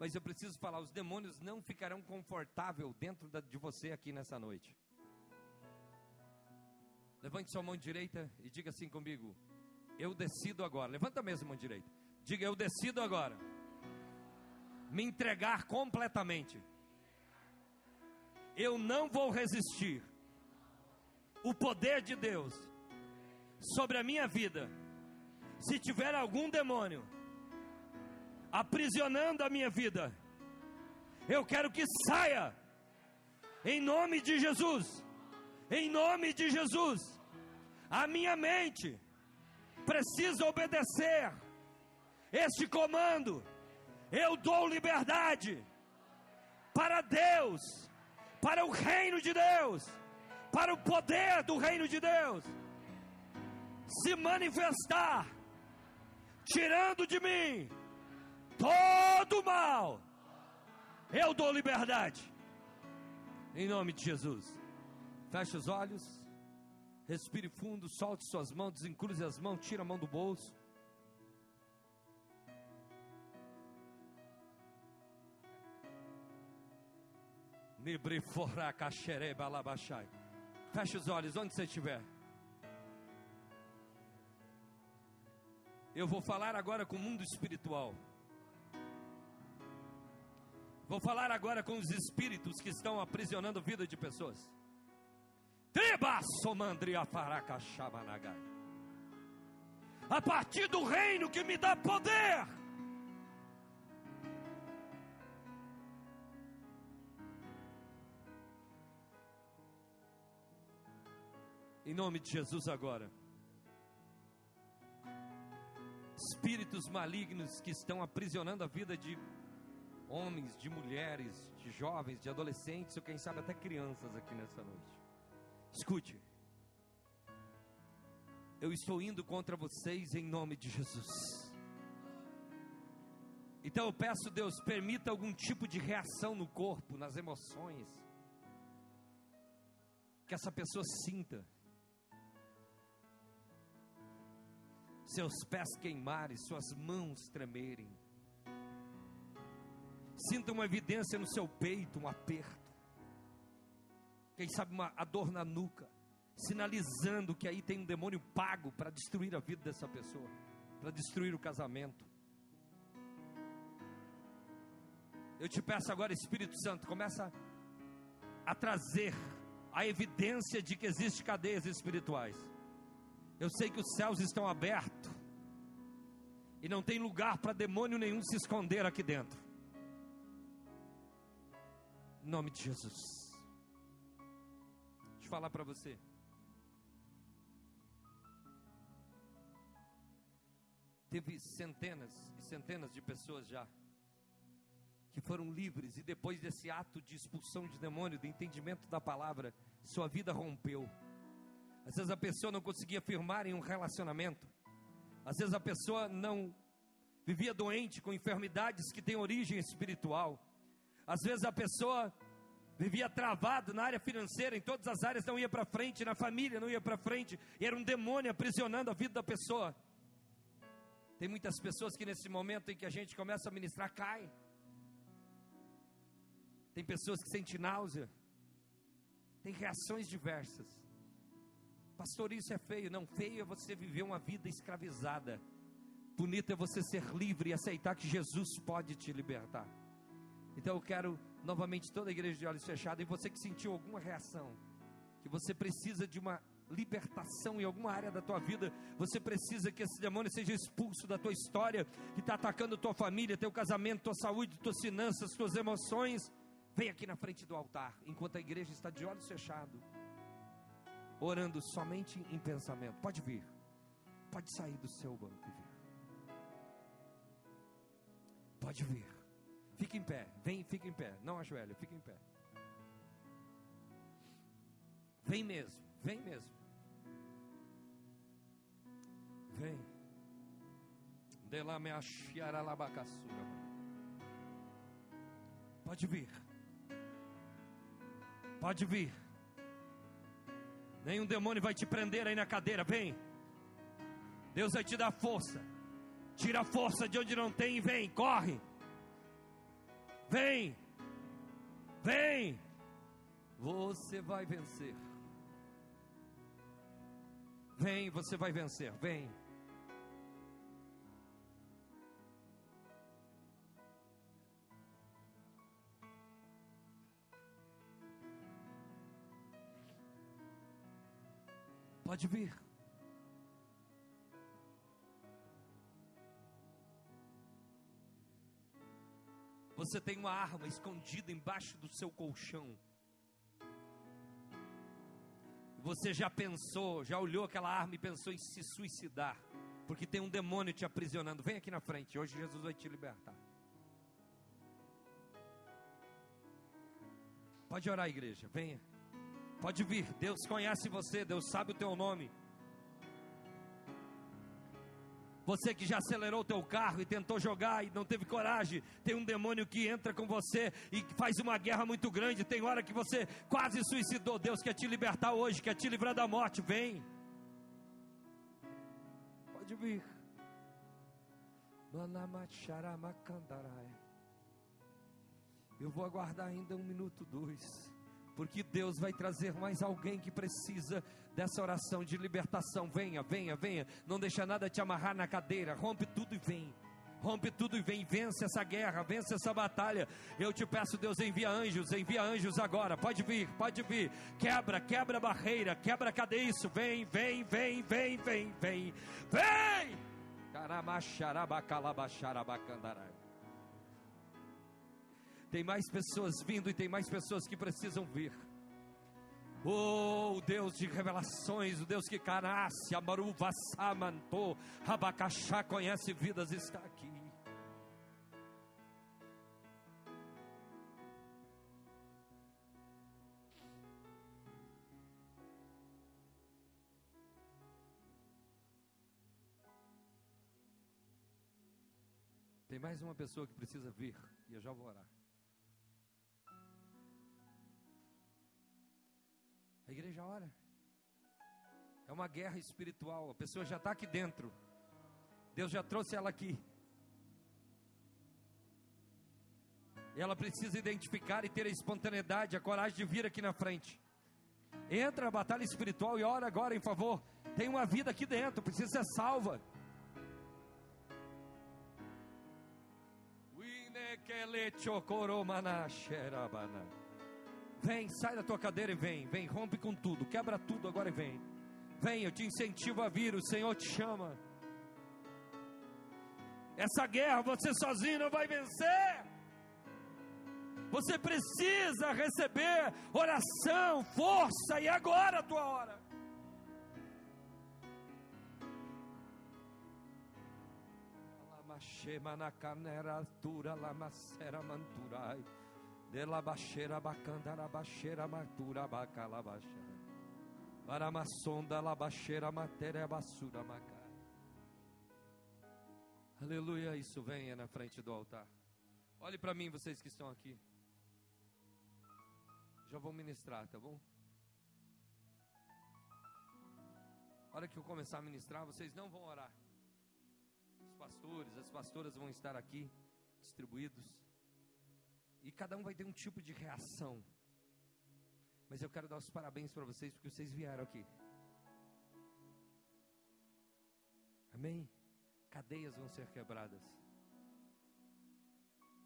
Mas eu preciso falar: os demônios não ficarão confortável dentro de você aqui nessa noite. Levante sua mão direita e diga assim comigo: Eu decido agora. Levanta mesmo a mão direita. Diga: Eu decido agora. Me entregar completamente. Eu não vou resistir. O poder de Deus sobre a minha vida. Se tiver algum demônio aprisionando a minha vida. Eu quero que saia, em nome de Jesus, em nome de Jesus. A minha mente precisa obedecer este comando. Eu dou liberdade para Deus, para o reino de Deus, para o poder do reino de Deus. se manifestar, tirando de mim todo mal, eu dou liberdade. Em nome de Jesus. Feche os olhos. Respire fundo, solte suas mãos, desencruze as mãos, tira a mão do bolso. Feche os olhos onde você estiver. Eu vou falar agora com o mundo espiritual. Vou falar agora com os espíritos que estão aprisionando a vida de pessoas. A partir do reino que me dá poder. Em nome de Jesus agora. Espíritos malignos que estão aprisionando a vida de homens, de mulheres, de jovens, de adolescentes, ou quem sabe até crianças aqui nessa noite. Escute. Eu estou indo contra vocês em nome de Jesus. Então eu peço, Deus, permita algum tipo de reação no corpo, nas emoções. Que essa pessoa sinta. Seus pés queimarem, suas mãos tremerem. Sinta uma evidência no seu peito, um aperto quem sabe uma, a dor na nuca, sinalizando que aí tem um demônio pago para destruir a vida dessa pessoa, para destruir o casamento. Eu te peço agora, Espírito Santo, começa a trazer a evidência de que existem cadeias espirituais. Eu sei que os céus estão abertos e não tem lugar para demônio nenhum se esconder aqui dentro. Em nome de Jesus falar para você. Teve centenas e centenas de pessoas já que foram livres e depois desse ato de expulsão de demônio, de entendimento da palavra, sua vida rompeu. Às vezes a pessoa não conseguia firmar em um relacionamento. Às vezes a pessoa não vivia doente com enfermidades que têm origem espiritual. Às vezes a pessoa vivia travado na área financeira, em todas as áreas não ia para frente, na família não ia para frente, e era um demônio aprisionando a vida da pessoa. Tem muitas pessoas que nesse momento em que a gente começa a ministrar, cai. Tem pessoas que sentem náusea, tem reações diversas. Pastor, isso é feio. Não, feio é você viver uma vida escravizada. Bonito é você ser livre e aceitar que Jesus pode te libertar. Então eu quero novamente toda a igreja de olhos fechados, e você que sentiu alguma reação, que você precisa de uma libertação em alguma área da tua vida, você precisa que esse demônio seja expulso da tua história, que está atacando tua família, teu casamento, tua saúde, tuas finanças, tuas emoções. Vem aqui na frente do altar, enquanto a igreja está de olhos fechados, orando somente em pensamento. Pode vir, pode sair do seu banco e vir. Pode vir. Fica em pé, vem, fica em pé. Não ajoelha, fica em pé. Vem mesmo, vem mesmo. Vem. De lá me. Pode vir. Pode vir. Nenhum demônio vai te prender aí na cadeira. Vem. Deus vai te dar força. Tira a força de onde não tem e vem. Corre. Vem, vem, você vai vencer. Vem, você vai vencer. Vem. Pode vir. Você tem uma arma escondida embaixo do seu colchão. Você já pensou, já olhou aquela arma e pensou em se suicidar, porque tem um demônio te aprisionando. Vem aqui na frente, hoje Jesus vai te libertar. Pode orar, igreja, venha. Pode vir, Deus conhece você, Deus sabe o teu nome. Você que já acelerou o teu carro e tentou jogar e não teve coragem, tem um demônio que entra com você e faz uma guerra muito grande. Tem hora que você quase suicidou. Deus quer te libertar hoje, quer te livrar da morte. Vem. Pode vir. Eu vou aguardar ainda um minuto, dois porque Deus vai trazer mais alguém que precisa dessa oração de libertação. Venha, venha, venha. Não deixa nada te amarrar na cadeira. Rompe tudo e vem. Rompe tudo e vem, vence essa guerra, vence essa batalha. Eu te peço, Deus, envia anjos, envia anjos agora. Pode vir, pode vir. Quebra, quebra a barreira, quebra. Isso, vem, vem, vem, vem, vem, vem. Vem! Caramacharabacalabaxarabacandarai. Tem mais pessoas vindo e tem mais pessoas que precisam vir. Oh, o Deus de revelações, o Deus que canasse, amaruva, samantou, abacaxá, conhece vidas, está aqui. Tem mais uma pessoa que precisa vir, e eu já vou orar. A igreja ora. É uma guerra espiritual. A pessoa já está aqui dentro. Deus já trouxe ela aqui. Ela precisa identificar e ter a espontaneidade, a coragem de vir aqui na frente. Entra na batalha espiritual e ora agora em favor. Tem uma vida aqui dentro, precisa ser salva. Vem, sai da tua cadeira e vem, vem, rompe com tudo, quebra tudo agora e vem. Vem, eu te incentivo a vir, o Senhor te chama. Essa guerra você sozinho não vai vencer. Você precisa receber oração, força, e agora a tua hora. Manturai. De la baixeira bacandara baixeira matura bacalabaxera. Para a sonda la baixeira matéria basura maca. Aleluia, isso venha na frente do altar. Olhe para mim, vocês que estão aqui. Já vou ministrar, tá bom? A hora que eu começar a ministrar, vocês não vão orar. Os pastores, as pastoras vão estar aqui distribuídos. E cada um vai ter um tipo de reação. Mas eu quero dar os parabéns para vocês porque vocês vieram aqui. Amém? Cadeias vão ser quebradas.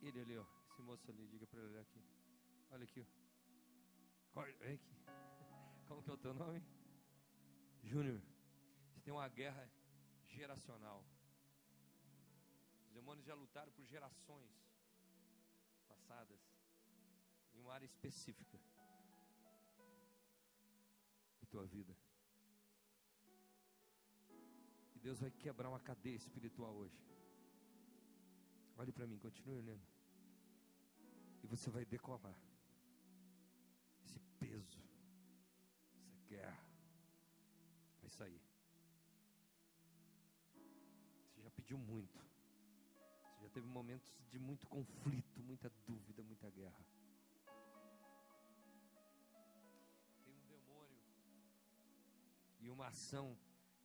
Ele ali, ó. Esse moço ali, diga para ele olhar aqui. Olha aqui. Vem aqui. Como que é o teu nome? Júnior. Você tem uma guerra geracional. Os demônios já lutaram por gerações em uma área específica da tua vida. E Deus vai quebrar uma cadeia espiritual hoje. Olhe para mim, continue olhando. E você vai decolar. Esse peso, essa guerra, vai sair. Você já pediu muito teve momentos de muito conflito, muita dúvida, muita guerra. Tem um demônio e uma ação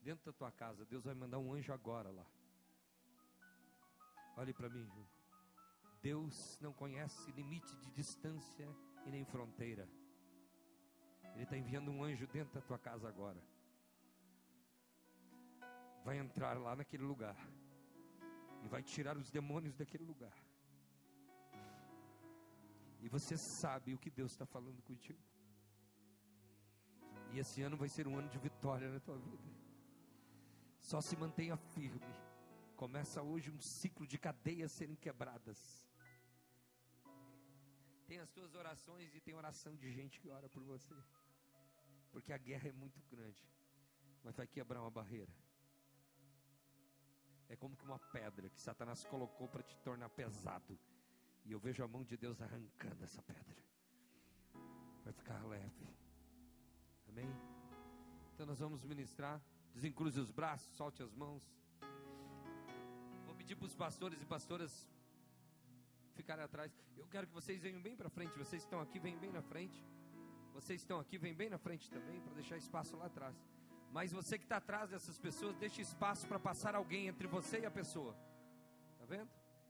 dentro da tua casa. Deus vai mandar um anjo agora lá. Olhe para mim, Ju. Deus não conhece limite de distância e nem fronteira. Ele está enviando um anjo dentro da tua casa agora. Vai entrar lá naquele lugar e vai tirar os demônios daquele lugar. E você sabe o que Deus está falando contigo. E esse ano vai ser um ano de vitória na tua vida. Só se mantenha firme. Começa hoje um ciclo de cadeias serem quebradas. Tem as tuas orações e tem oração de gente que ora por você. Porque a guerra é muito grande. Mas vai quebrar uma barreira é como que uma pedra que Satanás colocou para te tornar pesado. E eu vejo a mão de Deus arrancando essa pedra. Vai ficar leve. Amém? Então nós vamos ministrar. Desencruze os braços, solte as mãos. pedir para os pastores e pastoras ficarem atrás. Eu quero que vocês venham bem para frente. Vocês estão aqui, venham bem na frente. Vocês estão aqui, vem bem na frente também, para deixar espaço lá atrás. Mas você que está atrás dessas pessoas, deixe espaço para passar alguém entre você e a pessoa. Tá vendo?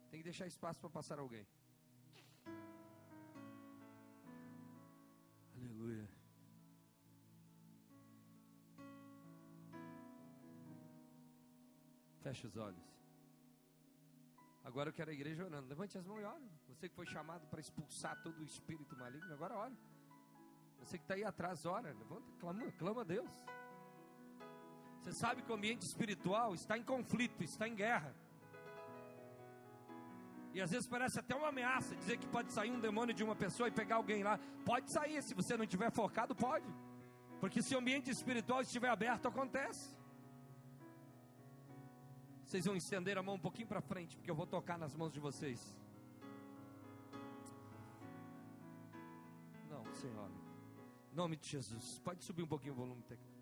Tem que deixar espaço para passar alguém. Aleluia. Feche os olhos. Agora eu quero a igreja orando. Levante as mãos e ore. Você que foi chamado para expulsar todo o espírito maligno, agora ore. Você que está aí atrás, ora. Levanta, clama, clama a Deus. Você sabe que o ambiente espiritual está em conflito, está em guerra. E às vezes parece até uma ameaça dizer que pode sair um demônio de uma pessoa e pegar alguém lá. Pode sair, se você não estiver focado, pode. Porque se o ambiente espiritual estiver aberto, acontece. Vocês vão estender a mão um pouquinho para frente, porque eu vou tocar nas mãos de vocês. Não, Senhor. Em nome de Jesus. Pode subir um pouquinho o volume do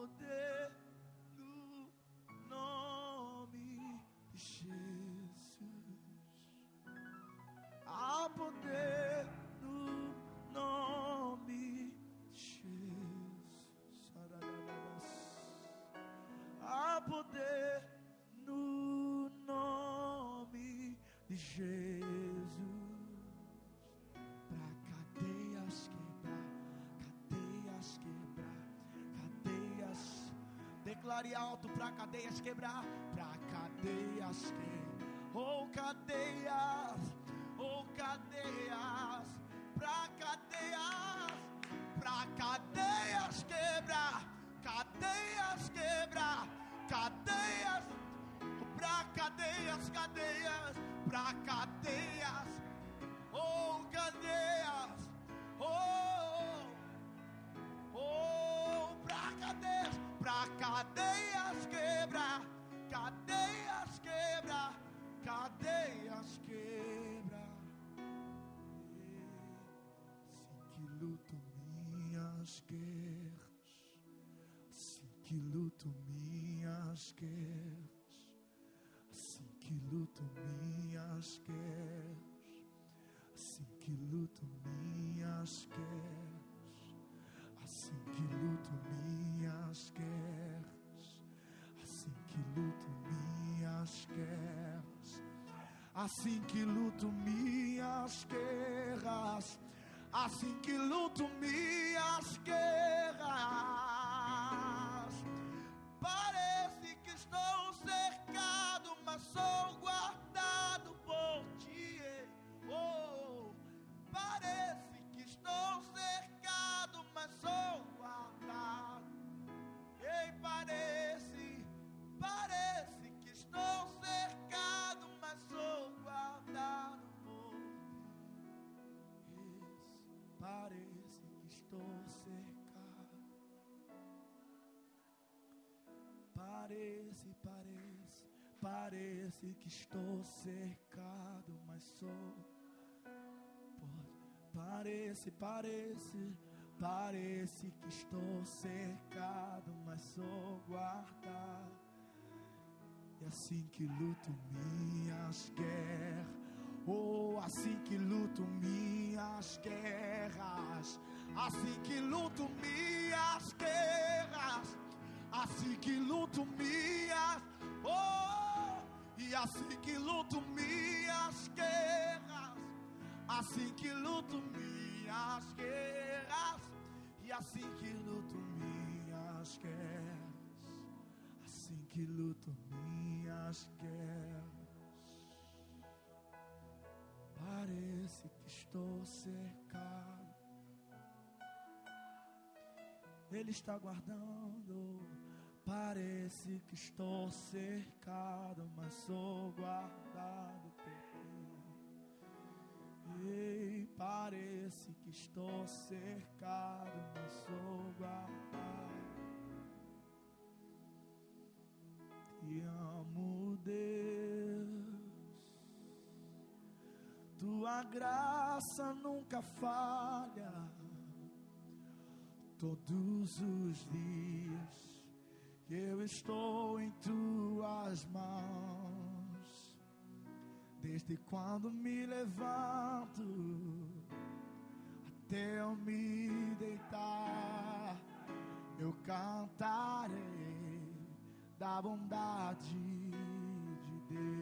poder declare alto para cadeias quebrar, para cadeias quebrar, ou oh, cadeias, ou oh, cadeias, para cadeias, para cadeias quebrar, cadeias quebrar, cadeias, para cadeias, cadeias, para cadeias, assim que luto minhas guerras, assim que luto minhas guerras. Parece que estou cercado, mas sou guardado por ti. Oh, parece que estou cercado, mas sou guardado. Ei, parece, parece que estou cercado, Parece, parece, parece que estou cercado, mas sou. Parece, parece, parece que estou cercado, mas sou guardado. E assim que luto minhas guerras, oh, assim que luto minhas guerras, assim que luto minhas guerras, assim que luto minhas, oh, e assim que luto minhas guerras assim que luto minhas guerras, e assim que luto minhas guerras, assim que luto minhas guerras, parece que estou cercado. Ele está guardando. Parece que estou cercado, mas sou guardado por Ei, parece que estou cercado, mas sou guardado. Te amo, Deus. Tua graça nunca falha. Todos os dias estou em tuas mãos. Desde quando me levanto até eu me deitar, eu cantarei da bondade de Deus.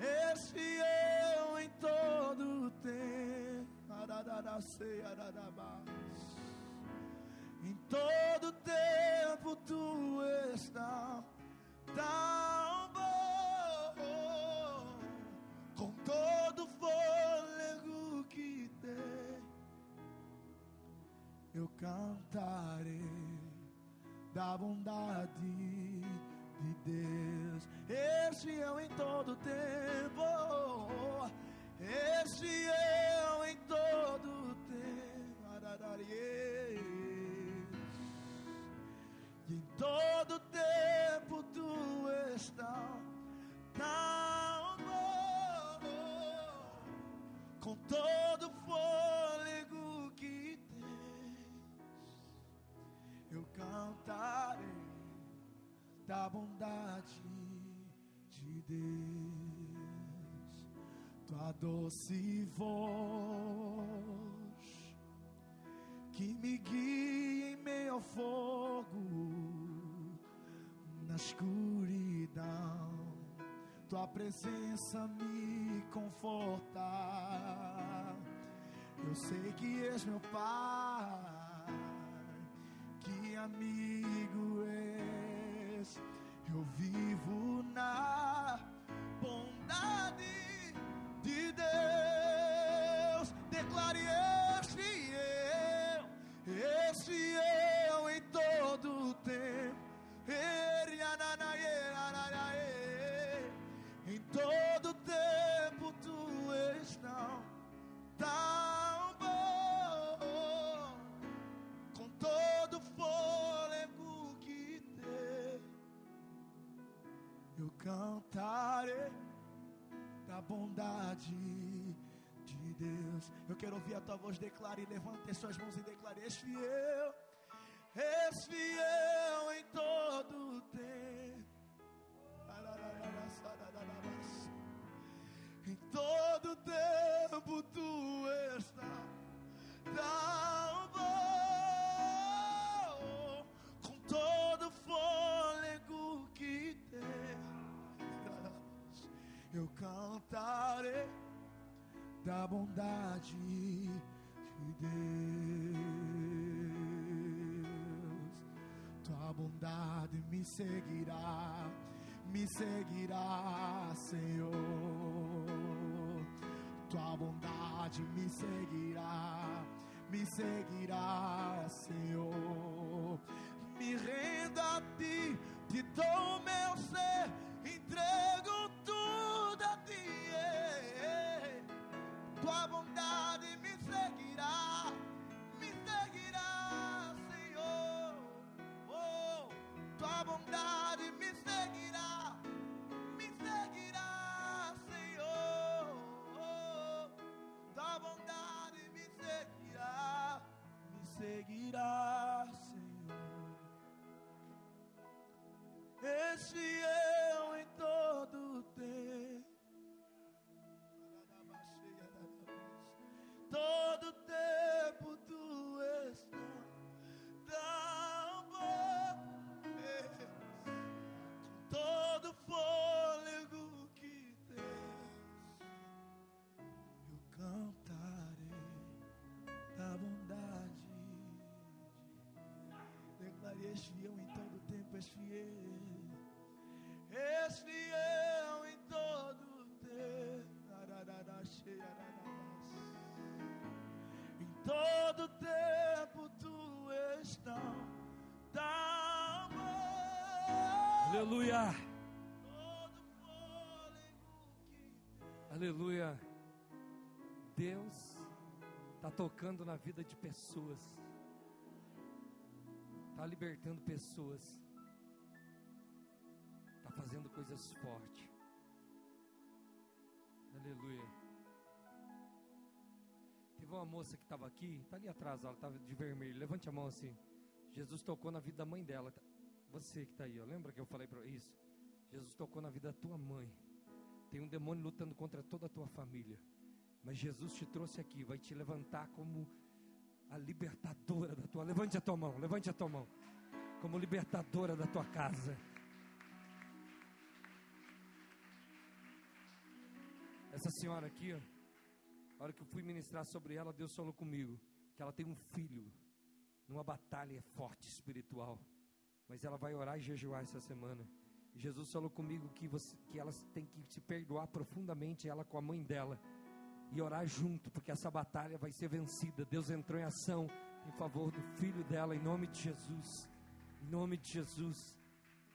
Esse eu em todo tempo, arararacei, ararabás. Da doce voz que me guia em meio ao fogo, na escuridão, tua presença me conforta. Eu sei que és meu Pai, que amigo és. Bondade de Deus. Eu quero ouvir a tua voz, declare, levante as suas mãos e declare: És fiel, és fiel em todo tempo. Em todo tempo tu estás da bondade de Deus. Tua bondade me seguirá, me seguirá, Senhor. Tua bondade me seguirá, me seguirá, Senhor. Me rendo a ti, te dou meu Aleluia. Aleluia. Deus está tocando na vida de pessoas, está libertando pessoas, está fazendo coisas fortes. Aleluia. Teve uma moça que estava aqui, está ali atrás, ela estava de vermelho. Levante a mão assim. Jesus tocou na vida da mãe dela. Você que está aí, ó, lembra que eu falei para isso? Jesus tocou na vida da tua mãe. Tem um demônio lutando contra toda a tua família. Mas Jesus te trouxe aqui, vai te levantar como a libertadora da tua. Levante a tua mão, levante a tua mão. Como libertadora da tua casa. Essa senhora aqui, ó, a hora que eu fui ministrar sobre ela, Deus falou comigo que ela tem um filho numa batalha forte espiritual. Mas ela vai orar e jejuar essa semana. Jesus falou comigo que, você, que elas têm que se perdoar profundamente, ela com a mãe dela, e orar junto, porque essa batalha vai ser vencida. Deus entrou em ação em favor do filho dela, em nome de Jesus. Em nome de Jesus.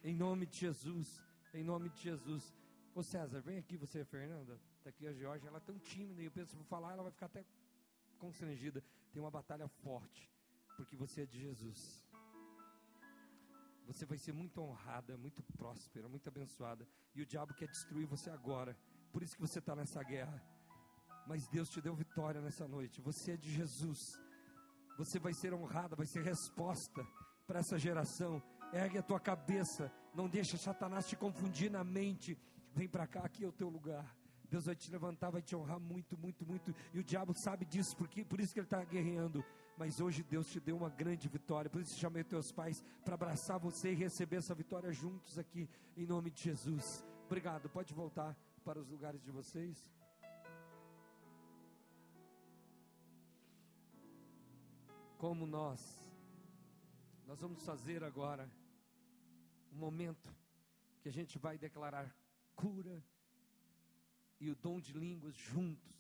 Em nome de Jesus. Em nome de Jesus. Ô César, vem aqui você, Fernanda. Está aqui a Georgia, ela é tão tímida, e eu penso, vou falar, ela vai ficar até constrangida. Tem uma batalha forte, porque você é de Jesus. Você vai ser muito honrada, muito próspera, muito abençoada. E o diabo quer destruir você agora. Por isso que você está nessa guerra. Mas Deus te deu vitória nessa noite. Você é de Jesus. Você vai ser honrada, vai ser resposta para essa geração. Ergue a tua cabeça. Não deixa Satanás te confundir na mente. Vem para cá, aqui é o teu lugar. Deus vai te levantar, vai te honrar muito, muito, muito. E o diabo sabe disso, porque por isso que ele está guerreando. Mas hoje Deus te deu uma grande vitória. Por isso chamei teus pais para abraçar você e receber essa vitória juntos aqui, em nome de Jesus. Obrigado. Pode voltar para os lugares de vocês. Como nós, nós vamos fazer agora um momento que a gente vai declarar cura e o dom de línguas juntos,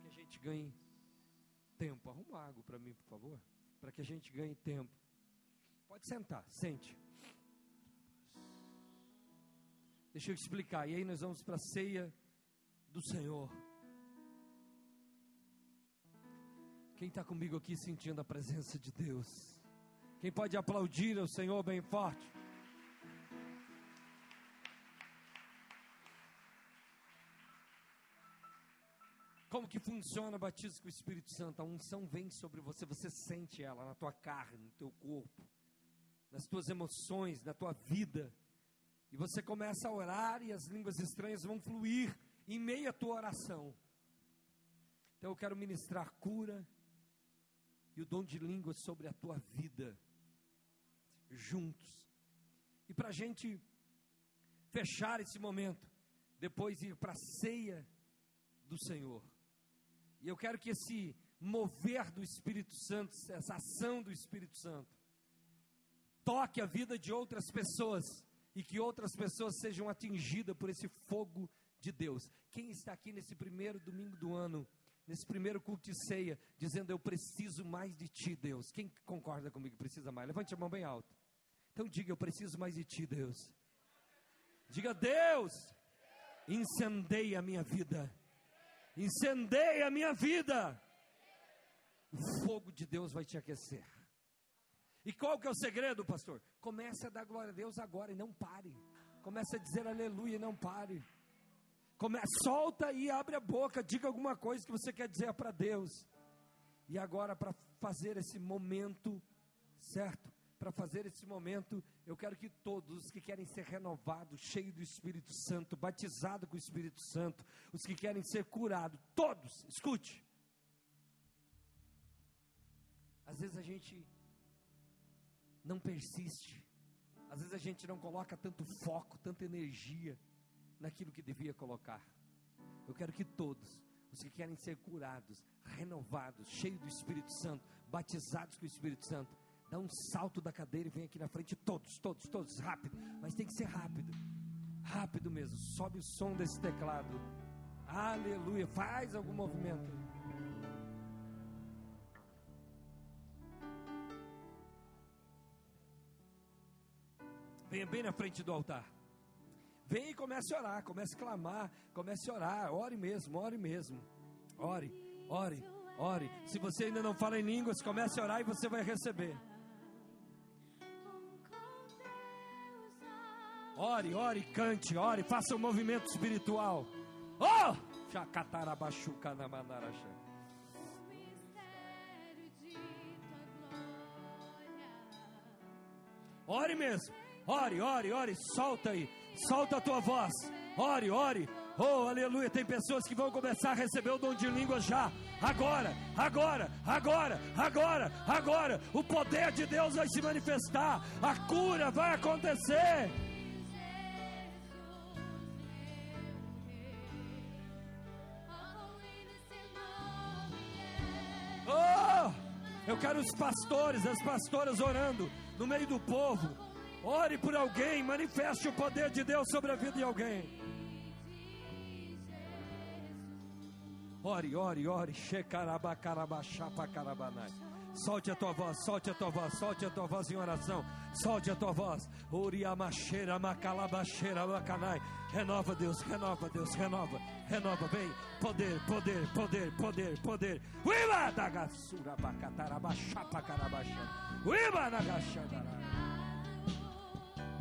que a gente ganhe tempo. Arruma água para mim, por favor, para que a gente ganhe tempo. Pode sentar, sente. Deixa eu explicar. E aí nós vamos para a ceia do Senhor. Quem está comigo aqui sentindo a presença de Deus? Quem pode aplaudir ao Senhor bem forte? Como que funciona o batismo com o Espírito Santo? A unção vem sobre você, você sente ela na tua carne, no teu corpo, nas tuas emoções, na tua vida. E você começa a orar e as línguas estranhas vão fluir em meio à tua oração. Então eu quero ministrar cura e o dom de línguas sobre a tua vida, juntos. E para a gente fechar esse momento, depois ir para a ceia do Senhor. E eu quero que esse mover do Espírito Santo, essa ação do Espírito Santo, toque a vida de outras pessoas e que outras pessoas sejam atingidas por esse fogo de Deus. Quem está aqui nesse primeiro domingo do ano, nesse primeiro culto de ceia, dizendo eu preciso mais de ti, Deus? Quem concorda comigo precisa mais? Levante a mão bem alto. Então diga eu preciso mais de ti, Deus. Diga Deus, incendeia a minha vida incendeia a minha vida. O fogo de Deus vai te aquecer. E qual que é o segredo, pastor? Comece a dar glória a Deus agora e não pare. Comece a dizer aleluia e não pare. Come, solta e abre a boca, diga alguma coisa que você quer dizer para Deus. E agora, para fazer esse momento, certo? para fazer esse momento, eu quero que todos os que querem ser renovados, cheios do Espírito Santo, batizados com o Espírito Santo, os que querem ser curados, todos, escute. Às vezes a gente não persiste, às vezes a gente não coloca tanto foco, tanta energia naquilo que devia colocar. Eu quero que todos, os que querem ser curados, renovados, cheios do Espírito Santo, batizados com o Espírito Santo, dá um salto da cadeira e vem aqui na frente, todos, todos, todos, rápido. Mas tem que ser rápido, rápido mesmo. Sobe o som desse teclado. Aleluia. Faz algum movimento. Venha bem na frente do altar. Vem e comece a orar, comece a clamar, comece a orar, ore mesmo, ore mesmo. Ore, ore, ore. Se você ainda não fala em línguas, comece a orar e você vai receber. Ore, ore, cante, ore, faça um movimento espiritual. Oh! Chacatarabachuca na manaracha. Ore mesmo. Ore, ore, ore, solta aí. Solta a tua voz. Ore, ore. Oh, aleluia. Tem pessoas que vão começar a receber o dom de língua já. Agora, agora, agora, agora, agora. O poder de Deus vai se manifestar. A cura vai acontecer. Eu quero os pastores, as pastoras orando no meio do povo. Ore por alguém, manifeste o poder de Deus sobre a vida de alguém. Ore, ore, ore. Shekarabakarabachapakarabanai. Solte a tua voz, solte a tua voz, solte a tua voz em oração. Solte a tua voz. Uriamacheira, macalabacheira, macanai. Renova, Deus, renova, Deus, renova, renova. Vem, poder, poder, poder, poder, poder. Uiba da gassura, bacatarabachapacarabacha. Uiba da gachadara.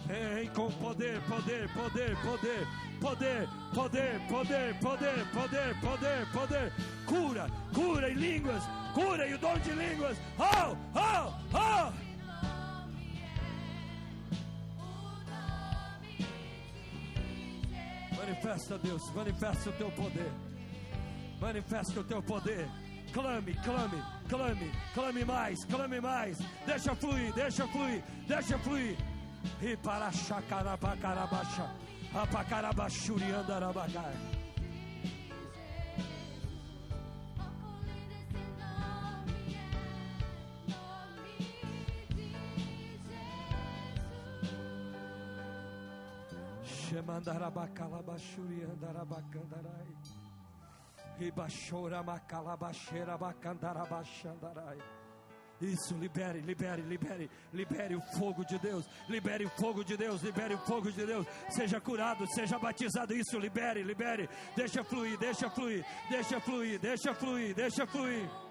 Vem com poder, poder, poder, poder, poder, poder, poder, poder, poder, poder, poder, cura, cura em línguas, cura e o dom de línguas. Oh, oh, oh. Manifesta, Deus, manifesta o teu poder. Manifesta o teu poder. Clame, clame, clame, clame mais, clame mais. Deixa fluir, deixa fluir, deixa fluir. E para chacarabacarabaixa, apacarabaxuriandarabagai. Chemandarabacalabaxuriandarabacandarai. E baixora macalabacheira, bacandarabaxandarai. Isso, libere, libere, libere, libere o fogo de Deus, libere o fogo de Deus, libere o fogo de Deus. Seja curado, seja batizado. Isso, libere, libere. Deixa fluir, deixa fluir, deixa fluir, deixa fluir, deixa fluir.